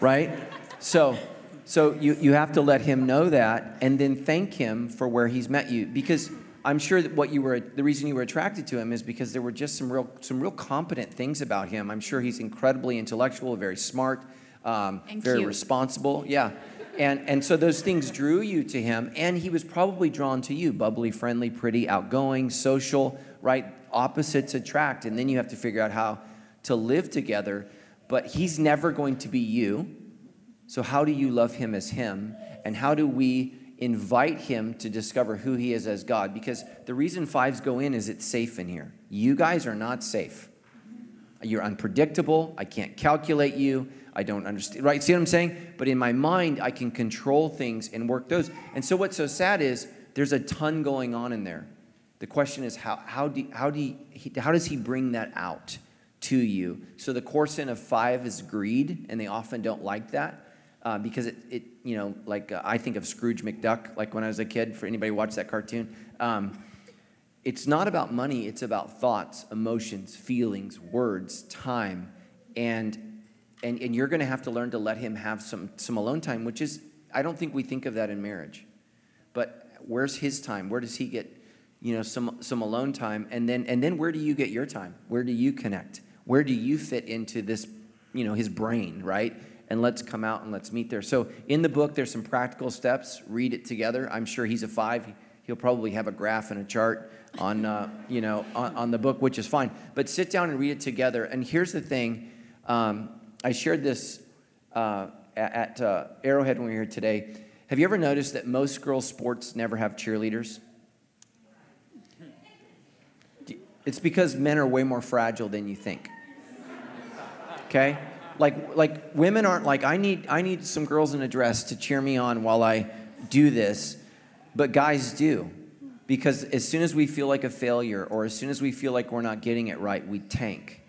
Speaker 5: Right? So so you, you have to let him know that and then thank him for where he's met you because I'm sure that what you were the reason you were attracted to him is because there were just some real some real competent things about him. I'm sure he's incredibly intellectual, very smart, um, very
Speaker 11: cute.
Speaker 5: responsible. Yeah. And, and so those things drew you to him, and he was probably drawn to you bubbly, friendly, pretty, outgoing, social, right? Opposites attract, and then you have to figure out how to live together. But he's never going to be you. So, how do you love him as him? And how do we invite him to discover who he is as God? Because the reason fives go in is it's safe in here. You guys are not safe. You're unpredictable. I can't calculate you. I don't understand. Right? See what I'm saying? But in my mind, I can control things and work those. And so, what's so sad is there's a ton going on in there. The question is, how, how, do, how, do he, how does he bring that out to you? So, the core sin of five is greed, and they often don't like that. Uh, because it, it, you know, like uh, I think of Scrooge McDuck, like when I was a kid, for anybody who watched that cartoon. Um, it's not about money, it's about thoughts, emotions, feelings, words, time. And, and, and you're going to have to learn to let him have some, some alone time, which is, I don't think we think of that in marriage. But where's his time? Where does he get, you know, some, some alone time? And then, and then where do you get your time? Where do you connect? Where do you fit into this, you know, his brain, right? and let's come out and let's meet there. So in the book, there's some practical steps. Read it together. I'm sure he's a five. He'll probably have a graph and a chart on, uh, you know, on, on, the book, which is fine. But sit down and read it together. And here's the thing. Um, I shared this uh, at, uh, Arrowhead when we were here today. Have you ever noticed that most girls' sports never have cheerleaders? It's because men are way more fragile than you think. Okay? like like women aren't like I need I need some girls in a dress to cheer me on while I do this, but guys do. Because as soon as we feel like a failure or as soon as we feel like we're not getting it right, we tank.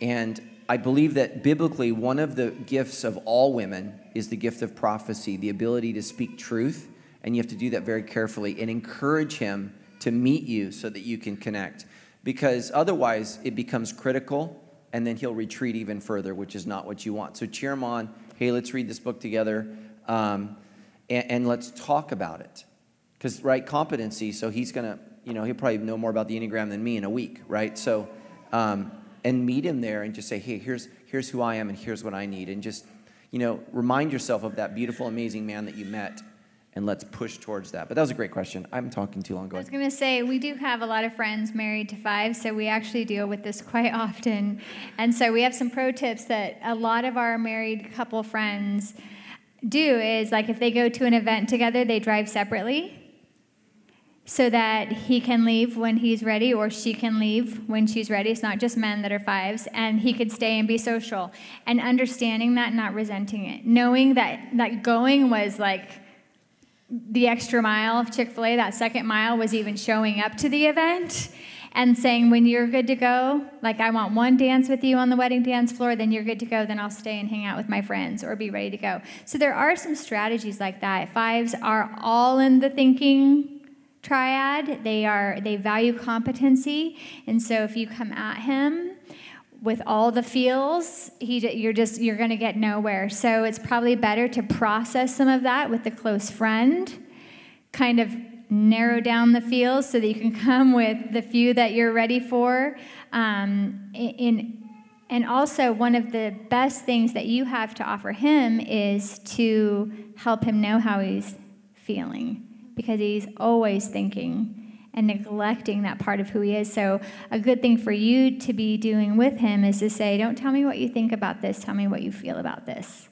Speaker 5: And I believe that biblically, one of the gifts of all women is the gift of prophecy, the ability to speak truth. And you have to do that very carefully and encourage him to meet you so that you can connect. Because otherwise, it becomes critical and then he'll retreat even further, which is not what you want. So cheer him on. Hey, let's read this book together, um, and, and, let's talk about it. Because right, competency. So he's gonna, you know, he'll probably know more about the enneagram than me in a week, right? So, um, and meet him there and just say, hey, here's, here's who I am and here's what I need. And just, you know, remind yourself of that beautiful, amazing man that you met and let's push towards that. But that was a great question. I'm talking too long. Go
Speaker 4: I was going to say, we do have a lot of friends married to five, so we actually deal with this quite often. And so we have some pro tips that a lot of our married couple friends do is like if they go to an event together, they drive separately so that he can leave when he's ready or she can leave when she's ready. It's not just men that are fives, and he could stay and be social. And understanding that, not resenting it. Knowing that, that going was like, the extra mile of Chick fil A, that second mile was even showing up to the event and saying, when you're good to go, like I want one dance with you on the wedding dance floor, then you're good to go, then I'll stay and hang out with my friends or be ready to go. So there are some strategies like that. Fives are all in the thinking triad. They are they value competency. And so if you come at him with all the feels, he, you're just you're going to get nowhere. So it's probably better to process some of that with a close friend, kind of narrow down the feels so that you can come with the few that you're ready for. Um, in and also, one of the best things that you have to offer him is to help him know how he's feeling because he's always thinking and neglecting that part of who he is. So, a good thing for you to be doing with him is to say, Don't tell me what you think about this, tell me what you feel about this.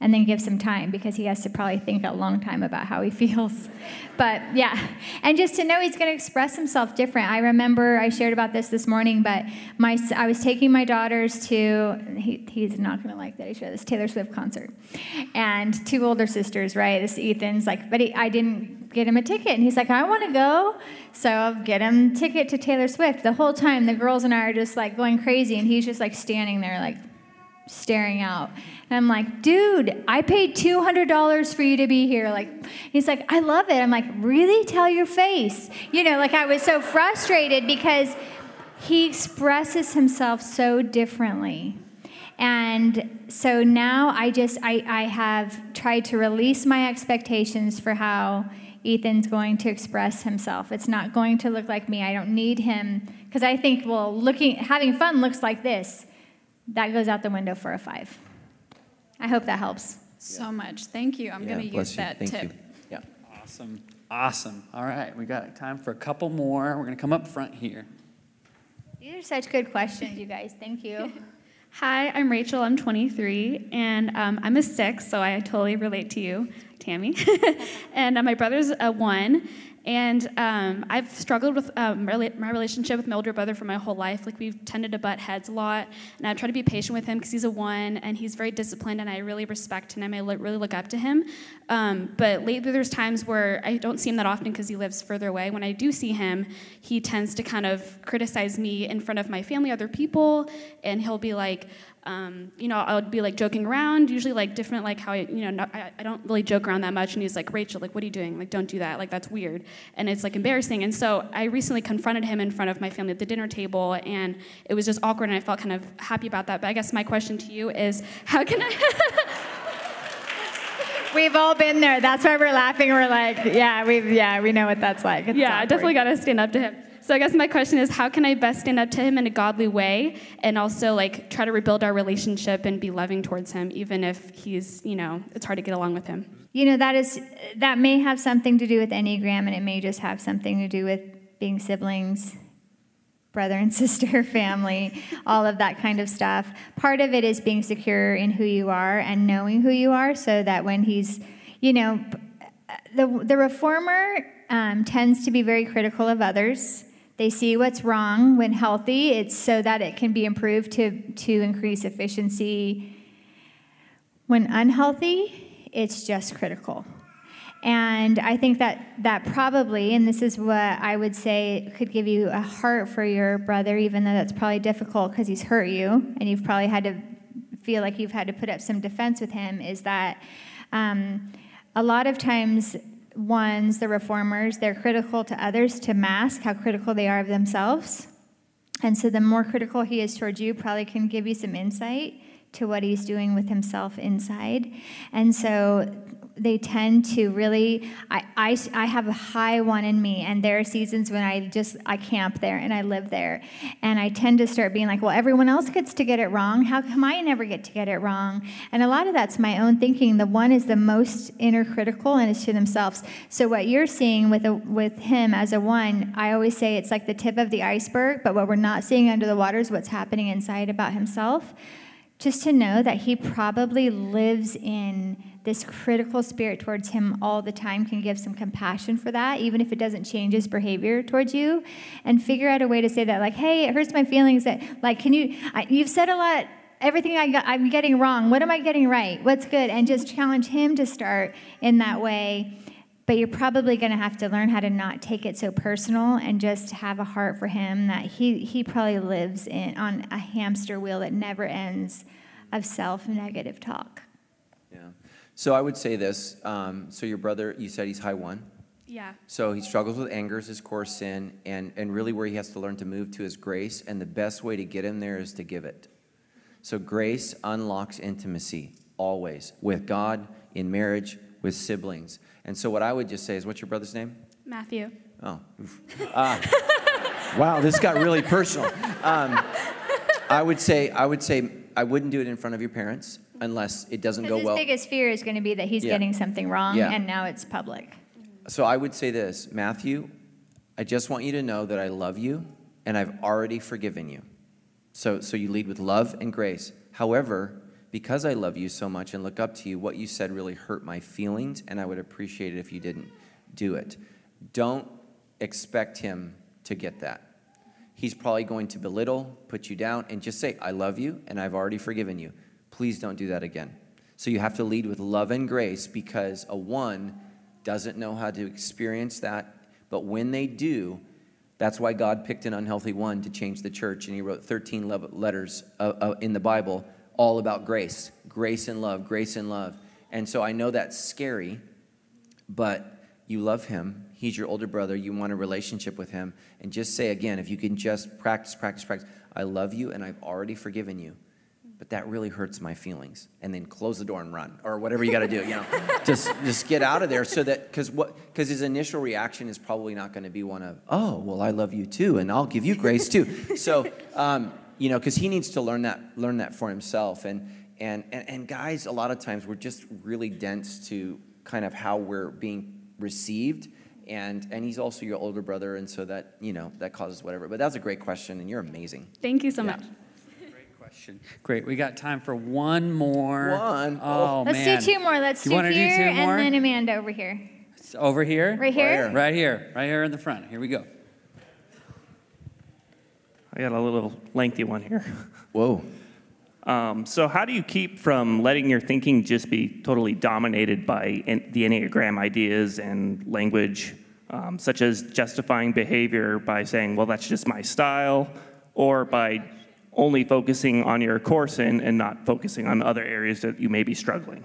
Speaker 4: And then give some time because he has to probably think a long time about how he feels. But yeah, and just to know he's going to express himself different. I remember I shared about this this morning, but my I was taking my daughters to he, he's not going to like that I share this Taylor Swift concert, and two older sisters, right? This Ethan's like, but he, I didn't get him a ticket, and he's like, I want to go, so I'll get him ticket to Taylor Swift. The whole time, the girls and I are just like going crazy, and he's just like standing there like staring out. And I'm like, dude, I paid $200 for you to be here. Like, he's like, I love it. I'm like, really? Tell your face. You know, like I was so frustrated because he expresses himself so differently. And so now I just, I, I have tried to release my expectations for how Ethan's going to express himself. It's not going to look like me. I don't need him. Because I think, well, looking, having fun looks like this. That goes out the window for a five. I hope that helps.
Speaker 11: So much. Thank you. I'm
Speaker 5: Yeah,
Speaker 11: going to use
Speaker 5: you.
Speaker 11: that
Speaker 5: Thank
Speaker 11: tip.
Speaker 5: you. Yeah.
Speaker 6: Awesome. Awesome. All right, we got time for a couple more. We're going to come up front here.
Speaker 4: These are such good questions, you guys. Thank you.
Speaker 12: Hi, I'm Rachel. I'm 23, and um, I'm a six, so I totally relate to you, Tammy. and uh, my brother's a one, and um, I've struggled with um, my relationship with my older brother for my whole life. Like we've tended to butt heads a lot, and I've tried to be patient with him because he's a one, and he's very disciplined, and I really respect him. I really look up to him. Um, but lately, there's times where I don't see him that often because he lives further away. When I do see him, he tends to kind of criticize me in front of my family, other people, and he'll be like. Um, you know, I would be like joking around, usually like different, like how I, you know, not, I, I don't really joke around that much. And he's like, Rachel, like, what are you doing? Like, don't do that. Like, that's weird. And it's like embarrassing. And so I recently confronted him in front of my family at the dinner table, and it was just awkward, and I felt kind of happy about that. But I guess my question to you is, how can I?
Speaker 4: We've all been there. That's why we're laughing. We're like, yeah, we yeah, we know what that's like. It's
Speaker 12: yeah, I definitely got to stand up to him. So I guess my question is, how can I best stand up to him in a godly way, and also like try to rebuild our relationship and be loving towards him, even if he's, you know, it's hard to get along with him.
Speaker 4: You know, that is that may have something to do with Enneagram, and it may just have something to do with being siblings, brother and sister, family, all of that kind of stuff. Part of it is being secure in who you are and knowing who you are, so that when he's, you know, the the reformer um, tends to be very critical of others. They see what's wrong when healthy. It's so that it can be improved to to increase efficiency. When unhealthy, it's just critical. And I think that that probably, and this is what I would say, could give you a heart for your brother, even though that's probably difficult because he's hurt you, and you've probably had to feel like you've had to put up some defense with him. Is that um, a lot of times, ones, the reformers, they're critical to others to mask how critical they are of themselves. And so, the more critical he is towards you, probably can give you some insight to what he's doing with himself inside. And so, they tend to really I, I, I have a high one in me and there are seasons when i just i camp there and i live there. And i tend to start being like well everyone else gets to get it wrong. How come i never get to get it wrong? And a lot of that's my own thinking. The one is the most inner critical and is to themselves. So what you're seeing with a, with him as a one i always say it's like the tip of the iceberg but what we're not seeing under the water is what's happening inside about himself just to know that he probably lives in this critical spirit towards him all the time can give some compassion for that, even if it doesn't change his behavior towards you, and figure out a way to say that, like, hey, it hurts my feelings that, like, can you, I, you've said a lot, everything I got, I'm getting wrong. What am I getting right? What's good? And just challenge him to start in that way. But you're probably going to have to learn how to not take it so personal and just have a heart for him that he, he probably lives in on a hamster wheel that never ends of self negative talk. Yeah.
Speaker 5: So I would say this. Um, so your brother, you said he's high one.
Speaker 12: Yeah.
Speaker 5: So he struggles with anger as his core sin, and, and really where he has to learn to move to his grace. And the best way to get him there is to give it. So grace unlocks intimacy always with God, in marriage, with siblings. And so what I would just say is, what's your brother's name?
Speaker 12: Matthew.
Speaker 5: Oh. Uh, wow, this got really personal. Um, I would say, I would say, I wouldn't do it in front of your parents unless it doesn't go
Speaker 4: his
Speaker 5: well.
Speaker 4: His biggest fear is going to be that he's
Speaker 5: Yeah.
Speaker 4: getting something wrong,
Speaker 5: Yeah.
Speaker 4: and now it's public.
Speaker 5: So I would say this, Matthew, I just want you to know that I love you and I've already forgiven you. So, so you lead with love and grace. However, because I love you so much and look up to you, what you said really hurt my feelings, and I would appreciate it if you didn't do it. Don't expect him to get that. He's probably going to belittle, put you down, and just say, I love you and I've already forgiven you. Please don't do that again. So you have to lead with love and grace because a one doesn't know how to experience that. But when they do, that's why God picked an unhealthy one to change the church. And he wrote 13 le- letters uh, uh, in the Bible all about grace grace and love, grace and love. And so I know that's scary, but you love him. He's your older brother. You want a relationship with him. And just say again, if you can just practice, practice, practice, I love you and I've already forgiven you. But that really hurts my feelings. And then close the door and run, or whatever you got to do. You know, just just get out of there. So that because what because his initial reaction is probably not going to be one of, oh, well, I love you too, and I'll give you grace too. So um, you know, because he needs to learn that learn that for himself. And and and and guys, a lot of times we're just really dense to kind of how we're being received and and he's also your older brother and so that you know that causes whatever but that's a great question and you're amazing
Speaker 12: Thank you so
Speaker 5: Yeah.
Speaker 12: much.
Speaker 6: Great question. Great. We got time for one more.
Speaker 5: One.
Speaker 6: Oh, oh.
Speaker 4: Let's
Speaker 6: man.
Speaker 4: do two more. Let's do
Speaker 6: do
Speaker 4: here
Speaker 6: two more?
Speaker 4: and then Amanda over here.
Speaker 6: It's over here.
Speaker 4: Right here?
Speaker 6: Right here. Right here in the front. Here we go.
Speaker 13: I got a little lengthy one here.
Speaker 5: Whoa.
Speaker 13: Um, so, how do you keep from letting your thinking just be totally dominated by en- the Enneagram ideas and language, um, such as justifying behavior by saying, well, that's just my style, or by only focusing on your core sin and not focusing on other areas that you may be struggling?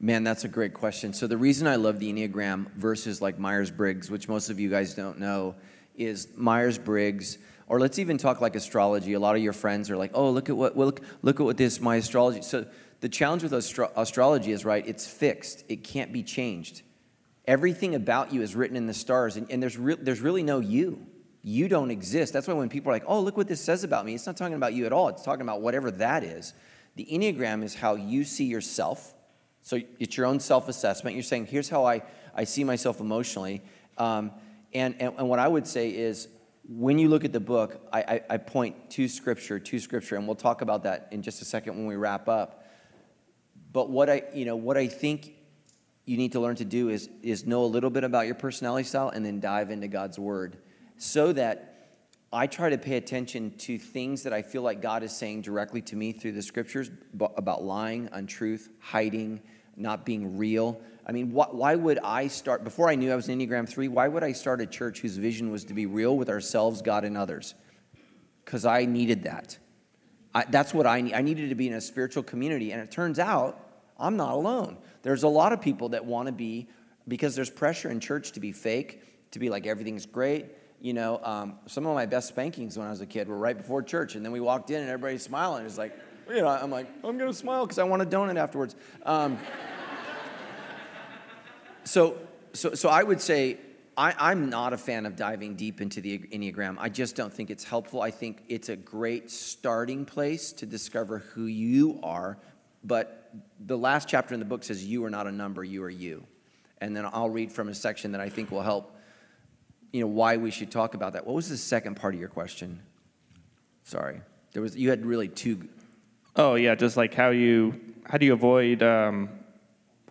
Speaker 5: Man, that's a great question. So the reason I love the Enneagram versus like Myers-Briggs, which most of you guys don't know, is Myers-Briggs, or let's even talk like astrology. A lot of your friends are like, "Oh, look at what look look at what this my astrology." So the challenge with astro- astrology is right; it's fixed. It can't be changed. Everything about you is written in the stars, and, and there's re- there's really no you. You don't exist. That's why when people are like, "Oh, look what this says about me," it's not talking about you at all. It's talking about whatever that is. The Enneagram is how you see yourself. So it's your own self assessment. You're saying, here's how I, I see myself emotionally. Um, and, and, and what I would say is, when you look at the book, I, I, I point to scripture, to scripture, and we'll talk about that in just a second when we wrap up. But what I, you know, what I think you need to learn to do is, is know a little bit about your personality style and then dive into God's word so that I try to pay attention to things that I feel like God is saying directly to me through the scriptures about lying, untruth, hiding, not being real. I mean, wh- why would I start, before I knew I was an Enneagram 3, why would I start a church whose vision was to be real with ourselves, God, and others? Because I needed that. I, that's what I need. I needed to be in a spiritual community, and it turns out I'm not alone. There's a lot of people that want to be, because there's pressure in church to be fake, to be like everything's great. You know, um, some of my best spankings when I was a kid were right before church, and then we walked in and everybody's smiling. It's like, you know, I'm like, I'm gonna smile because I want a donut afterwards. Um, so, so, so I would say I, I'm not a fan of diving deep into the Enneagram. I just don't think it's helpful. I think it's a great starting place to discover who you are. But the last chapter in the book says, You are not a number, you are you. And then I'll read from a section that I think will help, you know, why we should talk about that. What was the second part of your question? Sorry. There was, you had really two.
Speaker 13: Oh, yeah, just like how you, how do you avoid um,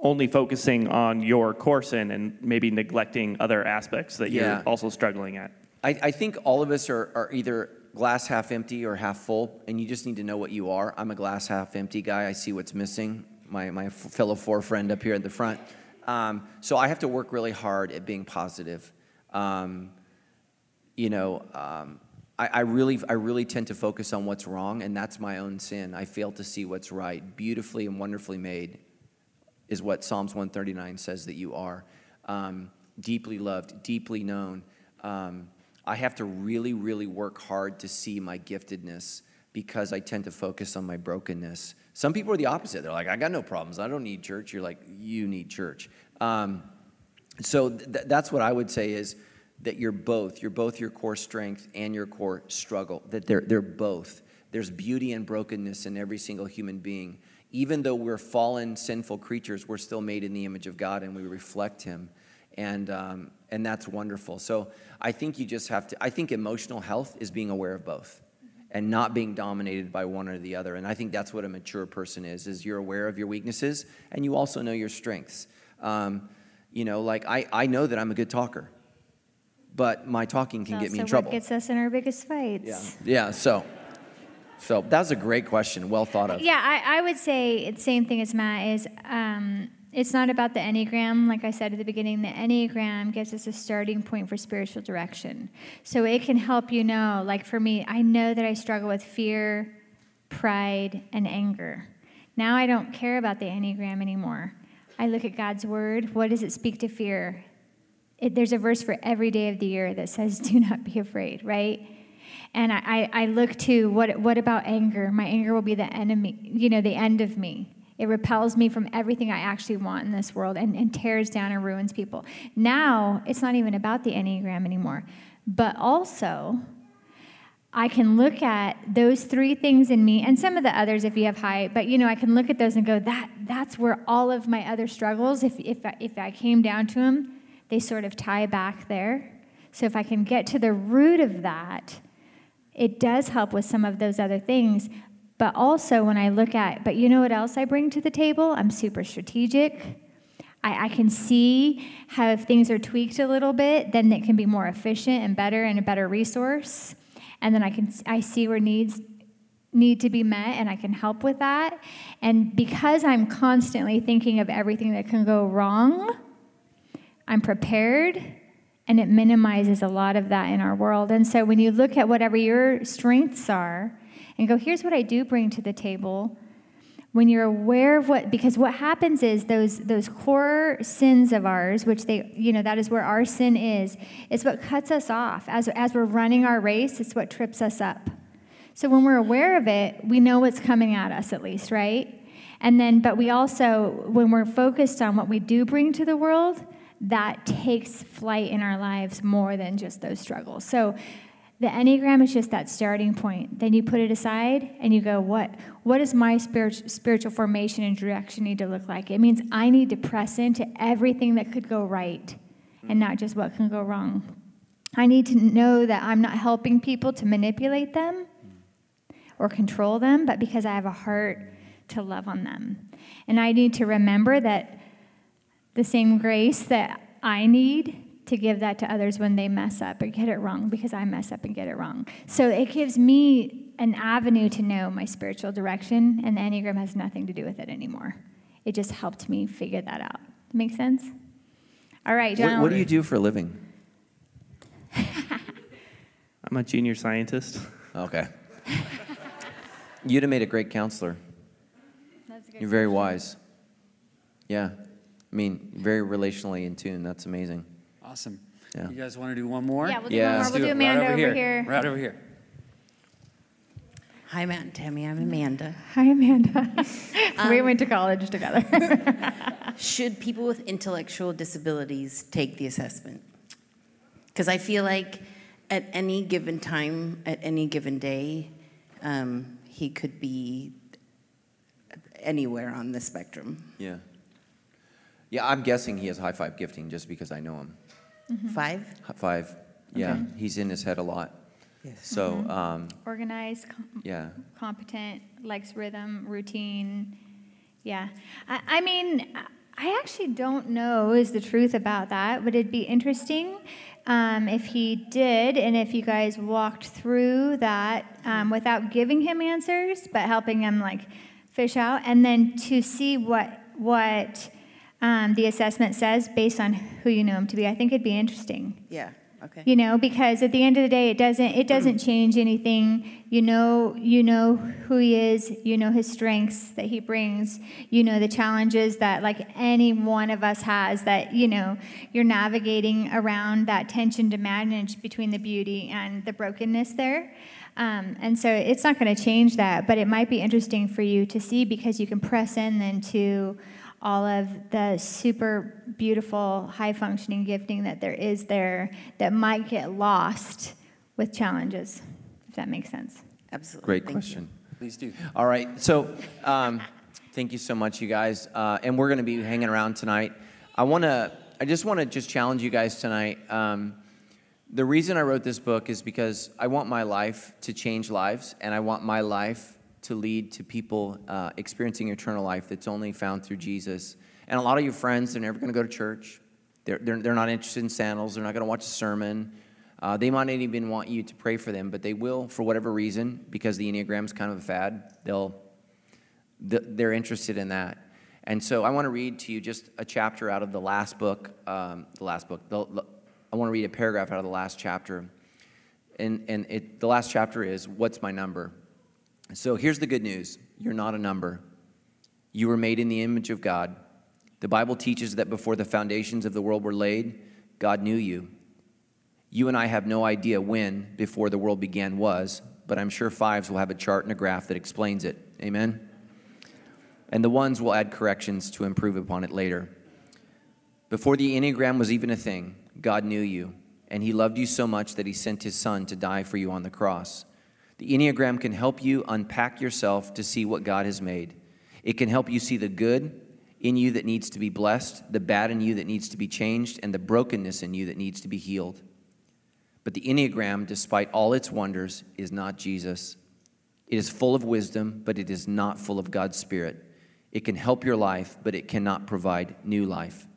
Speaker 13: only focusing on your course sin and maybe neglecting other aspects that
Speaker 5: Yeah.
Speaker 13: you're also struggling at?
Speaker 5: I, I think all of us are, are either glass half empty or half full, and you just need to know what you are. I'm a glass half empty guy. I see what's missing. My, my fellow four friend up here at the front. Um, so I have to work really hard at being positive. Um, you know, um, I, I really, I really tend to focus on what's wrong, and that's my own sin. I fail to see what's right. Beautifully and wonderfully made is what Psalms 139 says that you are. Um, deeply loved, deeply known. Um, I have to really, really work hard to see my giftedness because I tend to focus on my brokenness. Some people are the opposite. They're like, I got no problems. I don't need church. You're like, you need church. Um, so th- that's what I would say is that you're both. You're both your core strength and your core struggle. That they're, they're both. There's beauty and brokenness in every single human being. Even though we're fallen, sinful creatures, we're still made in the image of God and we reflect Him. And, um, and that's wonderful. So I think you just have to, I think emotional health is being aware of both and not being dominated by one or the other. And I think that's what a mature person is, is you're aware of your weaknesses and you also know your strengths. Um, you know, like I, I know that I'm a good talker, but my talking can
Speaker 4: It's
Speaker 5: get me in trouble.
Speaker 4: Gets us in our biggest fights.
Speaker 5: Yeah. Yeah. So, so that was a great question. Well thought of.
Speaker 4: Yeah, I, I would say it's same thing as Matt is. Um, it's not about the Enneagram. Like I said at the beginning, the Enneagram gives us a starting point for spiritual direction. So it can help you know, like for me, I know that I struggle with fear, pride, and anger. Now I don't care about the Enneagram anymore. I look at God's word. What does it speak to fear? It, there's a verse for every day of the year that says, Do not be afraid, right? And I, I, look to what, what about anger? My anger will be the enemy, you know, the end of me. It repels me from everything I actually want in this world and, and tears down and ruins people. Now, it's not even about the Enneagram anymore. But also, I can look at those three things in me and some of the others if you have high, but you know, I can look at those and go, that, that's where all of my other struggles, if, if, if I came down to them, they sort of tie back there. So if I can get to the root of that, it does help with some of those other things. But also, when I look at, but you know what else I bring to the table? I'm super strategic. I, I can see how if things are tweaked a little bit, then it can be more efficient and better and a better resource. And then I can I see where needs need to be met and I can help with that. And because I'm constantly thinking of everything that can go wrong, I'm prepared and it minimizes a lot of that in our world. And so when you look at whatever your strengths are and go, here's what I do bring to the table, when you're aware of what because what happens is those those core sins of ours which they you know that is where our sin is it's what cuts us off. As as we're running our race it's what trips us up. So when we're aware of it we know what's coming at us at least right? And then but we also when we're focused on what we do bring to the world that takes flight in our lives more than just those struggles so the Enneagram is just that starting point. Then you put it aside and you go, what, what does my spirit, spiritual formation and direction need to look like? It means I need to press into everything that could go right and not just what can go wrong. I need to know that I'm not helping people to manipulate them or control them, but because I have a heart to love on them. And I need to remember that the same grace that I need to give that to others when they mess up or get it wrong because I mess up and get it wrong. So it gives me an avenue to know my spiritual direction, and the Enneagram has nothing to do with it anymore. It just helped me figure that out. Make sense? All right, John.
Speaker 5: What, what do you do for a living?
Speaker 13: I'm a junior scientist.
Speaker 5: Okay. You'd have made a great counselor. You're very wise. Yeah. I mean, very relationally in tune. That's amazing.
Speaker 6: Awesome.
Speaker 5: Yeah.
Speaker 6: You guys want to do one more?
Speaker 4: Yeah, we'll do
Speaker 5: Yeah.
Speaker 4: one more. We'll do
Speaker 6: it
Speaker 4: Amanda
Speaker 6: right over,
Speaker 4: over
Speaker 6: here.
Speaker 4: here.
Speaker 6: Right over here.
Speaker 14: Hi, Matt and Tammy. I'm Amanda.
Speaker 4: Hi, Amanda. we
Speaker 14: Um,
Speaker 4: went to college together.
Speaker 14: Should people with intellectual disabilities take the assessment? Because I feel like at any given time, at any given day, um, he could be anywhere on the spectrum.
Speaker 5: Yeah. Yeah, I'm guessing he has high five gifting just because I know him.
Speaker 4: Mhm.
Speaker 14: Five?
Speaker 5: High five. Yeah,
Speaker 4: Okay.
Speaker 5: he's in his head a lot. Yes. So,
Speaker 4: Mhm.
Speaker 5: um,
Speaker 4: Organized, com-
Speaker 5: yeah.
Speaker 4: competent, likes rhythm, routine. Yeah. I, I mean, I actually don't know is the truth about that. but it'd be interesting um, if he did and if you guys walked through that um, without giving him answers, but helping him like fish out, and then to see what what um, the assessment says based on who you know him to be? I think it'd be interesting
Speaker 14: Yeah, okay.
Speaker 4: you know because at the end of the day it doesn't it doesn't change anything you know you know who he is you know his strengths that he brings you know the challenges that like any one of us has that you know you're navigating around that tension to manage between the beauty and the brokenness there um, and so it's not going to change that but it might be interesting for you to see because you can press in then to all of the super beautiful, high functioning gifting that there is there that might get lost with challenges, if that makes sense.
Speaker 14: Absolutely.
Speaker 5: Great question.
Speaker 6: Please do.
Speaker 5: All right. So, um, thank you so much, you guys. Uh, and we're going to be hanging around tonight. I want to. I just want to just challenge you guys tonight. Um, the reason I wrote this book is because I want my life to change lives, and I want my life to lead to people uh, experiencing eternal life that's only found through Jesus. And a lot of your friends, they're never going to go to church. They're, they're, they're not interested in sandals. They're not going to watch a sermon. Uh, they might not even want you to pray for them, but they will for whatever reason because the Enneagram's kind of a fad. They'll, they're interested in that. And so I want to read to you just a chapter out of the last book. Um, the last book. The, the- I want to read a paragraph out of the last chapter. And, and it, the last chapter is What's My Number? So here's the good news you're not a number. You were made in the image of God. The Bible teaches that before the foundations of the world were laid, God knew you. You and I have no idea when before the world began was, but I'm sure fives will have a chart and a graph that explains it. Amen? And the ones will add corrections to improve upon it later. Before the Enneagram was even a thing, God knew you, and He loved you so much that He sent His Son to die for you on the cross. The Enneagram can help you unpack yourself to see what God has made. It can help you see the good in you that needs to be blessed, the bad in you that needs to be changed, and the brokenness in you that needs to be healed. But the Enneagram, despite all its wonders, is not Jesus. It is full of wisdom, but it is not full of God's Spirit. It can help your life, but it cannot provide new life.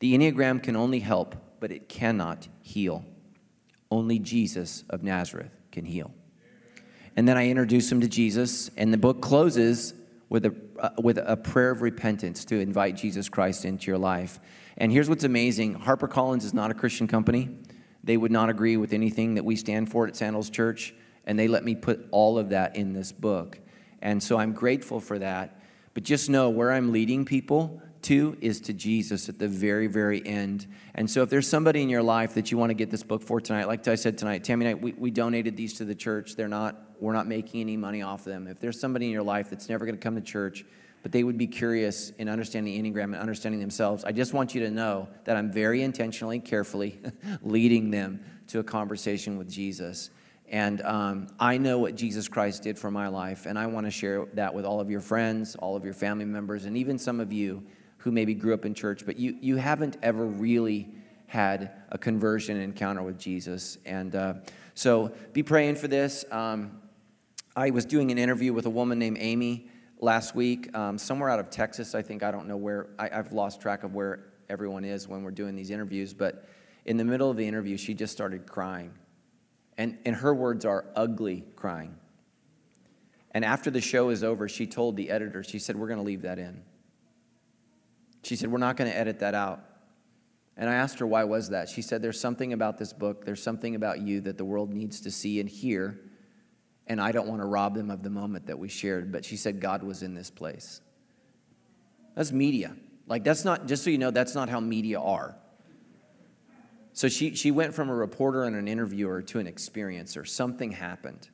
Speaker 5: The Enneagram can only help, but it cannot heal. Only Jesus of Nazareth can heal. And then I introduce him to Jesus, and the book closes with a, uh, with a prayer of repentance to invite Jesus Christ into your life. And here's what's amazing HarperCollins is not a Christian company. They would not agree with anything that we stand for at Sandals Church, and they let me put all of that in this book. And so I'm grateful for that. But just know where I'm leading people to is to Jesus at the very, very end. And so if there's somebody in your life that you want to get this book for tonight, like I said tonight, Tammy and I, we, we donated these to the church. They're not, we're not making any money off of them. If there's somebody in your life that's never going to come to church, but they would be curious in understanding the Enneagram and understanding themselves, I just want you to know that I'm very intentionally, carefully leading them to a conversation with Jesus. And um, I know what Jesus Christ did for my life, and I want to share that with all of your friends, all of your family members, and even some of you who maybe grew up in church, but you, you haven't ever really had a conversion encounter with Jesus. And uh, so be praying for this. Um, I was doing an interview with a woman named Amy last week, um, somewhere out of Texas, I think. I don't know where, I, I've lost track of where everyone is when we're doing these interviews, but in the middle of the interview, she just started crying. And, and her words are ugly crying. And after the show is over, she told the editor, she said, We're going to leave that in. She said, We're not going to edit that out. And I asked her, Why was that? She said, There's something about this book, there's something about you that the world needs to see and hear. And I don't want to rob them of the moment that we shared. But she said, God was in this place. That's media. Like, that's not, just so you know, that's not how media are. So she, she went from a reporter and an interviewer to an experiencer. Something happened.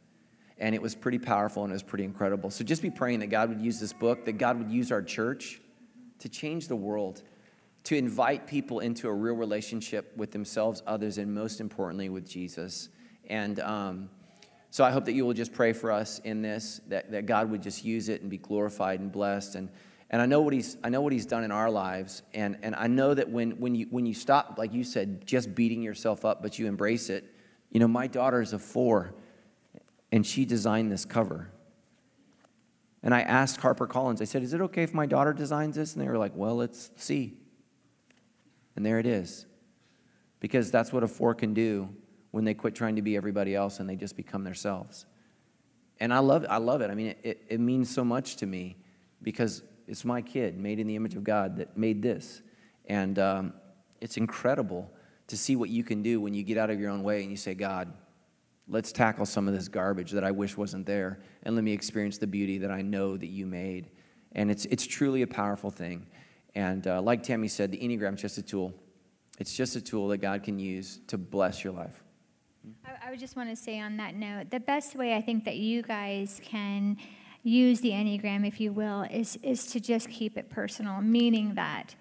Speaker 5: And it was pretty powerful and it was pretty incredible. So just be praying that God would use this book, that God would use our church to change the world, to invite people into a real relationship with themselves, others, and most importantly, with Jesus. And um, so I hope that you will just pray for us in this, that, that God would just use it and be glorified and blessed. And, and I know what he's, I know what he's done in our lives. And, and I know that when, when, you, when you stop, like you said, just beating yourself up, but you embrace it. You know, my daughter is a four, and she designed this cover. And I asked Harper Collins, I said, Is it okay if my daughter designs this? And they were like, Well, let's see. And there it is. Because that's what a four can do when they quit trying to be everybody else and they just become themselves. And I love, I love it. I mean, it, it means so much to me because it's my kid, made in the image of God, that made this. And um, it's incredible to see what you can do when you get out of your own way and you say, God, let's tackle some of this garbage that I wish wasn't there, and let me experience the beauty that I know that you made. And it's, it's truly a powerful thing. And uh, like Tammy said, the Enneagram is just a tool. It's just a tool that God can use to bless your life.
Speaker 4: I, I would just want to say on that note, the best way I think that you guys can use the Enneagram, if you will, is, is to just keep it personal, meaning that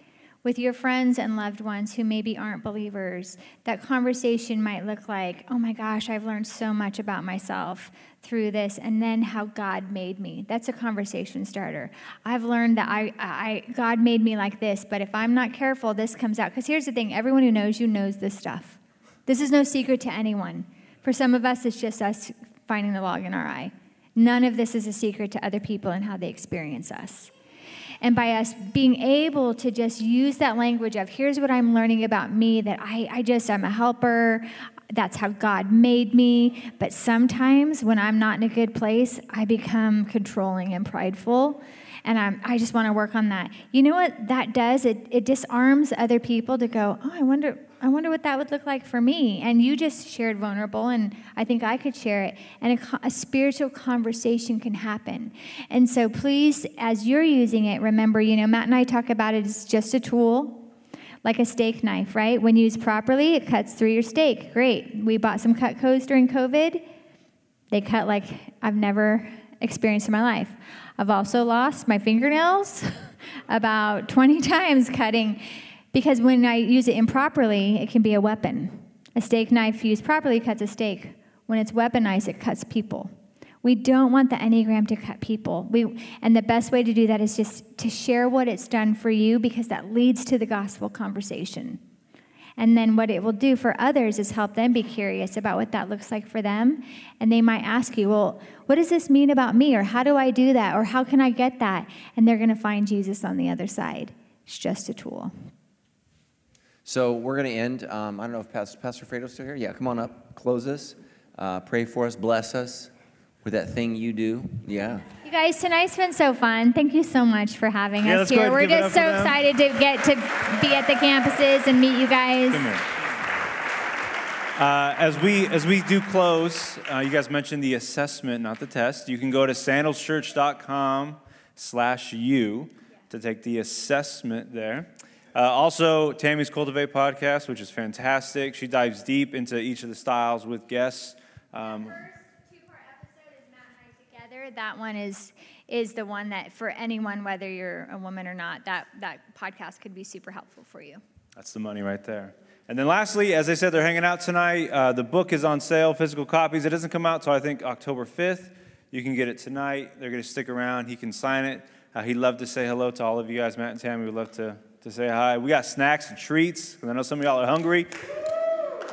Speaker 4: with your friends and loved ones who maybe aren't believers, that conversation might look like, oh my gosh, I've learned so much about myself through this, and then how God made me. That's a conversation starter. I've learned that I, I God made me like this, but if I'm not careful, this comes out. Because here's the thing everyone who knows you knows this stuff. This is no secret to anyone. For some of us, it's just us finding the log in our eye. None of this is a secret to other people and how they experience us. And by us being able to just use that language of, here's what I'm learning about me, that I, I just, I'm a helper, that's how God made me. But sometimes when I'm not in a good place, I become controlling and prideful. And I'm, I just want to work on that. You know what that does? It, it disarms other people to go, oh, I wonder, I wonder what that would look like for me. And you just shared vulnerable, and I think I could share it. And a, a, spiritual conversation can happen. And so please, as you're using it, remember, you know, Matt and I talk about it as just a tool. Like a steak knife, right? When used properly, it cuts through your steak. Great. We bought some cut Cutcos during COVID. They cut like I've never experienced in my life. I've also lost my fingernails about 20 times cutting because when I use it improperly, it can be a weapon. A steak knife used properly cuts a steak. When it's weaponized, it cuts people. We don't want the Enneagram to cut people. We, and the best way to do that is just to share what it's done for you because that leads to the gospel conversation. And then what it will do for others is help them be curious about what that looks like for them. And they might ask you, well, what does this mean about me? Or how do I do that? Or how can I get that? And they're going to find Jesus on the other side. It's just a tool.
Speaker 5: So we're going to end. Um, I don't know if Pastor, Pastor Fredo's still here. Yeah, come on up, close us, uh, pray for us, bless us with that thing you do. Yeah.
Speaker 4: You guys, tonight's been so fun. Thank you so much for having yeah, us here. We're just so excited to get to be at the campuses and meet you guys.
Speaker 15: Uh, as we as we do close, uh, you guys mentioned the assessment, not the test. You can go to sandalschurch.com/slash/u to take the assessment there. Uh, also, Tammy's Cultivate podcast, which is fantastic. She dives deep into each of the styles with guests. Um, together.
Speaker 4: that one is is the one that for anyone, whether you're a woman or not, that that podcast could be super helpful for you.
Speaker 15: That's the money right there. And then lastly, as I said, they're hanging out tonight. Uh, the book is on sale, physical copies. It doesn't come out until I think October 5th. You can get it tonight. They're going to stick around. He can sign it. Uh, he'd love to say hello to all of you guys. Matt and Tammy We'd love to to say hi. We got snacks and treats because I know some of y'all are hungry.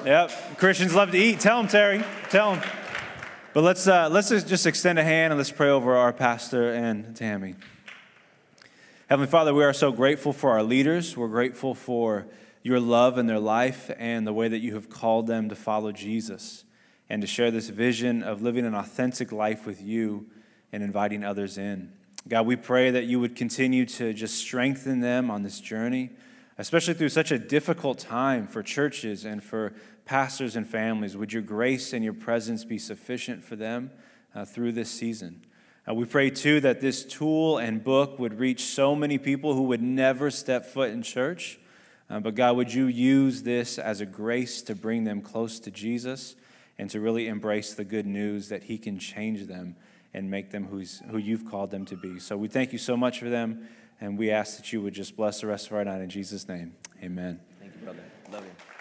Speaker 15: Yep, Christians love to eat. Tell them, Terry. Tell them. But let's, uh, let's just extend a hand and let's pray over our pastor and Tammy. Heavenly Father, we are so grateful for our leaders. We're grateful for your love in their life and the way that you have called them to follow Jesus and to share this vision of living an authentic life with you and inviting others in. God, we pray that you would continue to just strengthen them on this journey, especially through such a difficult time for churches and for pastors and families. Would your grace and your presence be sufficient for them uh, through this season? Uh, we pray too that this tool and book would reach so many people who would never step foot in church. Uh, but God, would you use this as a grace to bring them close to Jesus? and to really embrace the good news that He can change them and make them who's, who you've called them to be. So we thank you so much for them, and we ask that you would just bless the rest of our night in Jesus' name. Amen.
Speaker 5: Thank you, brother. Love you.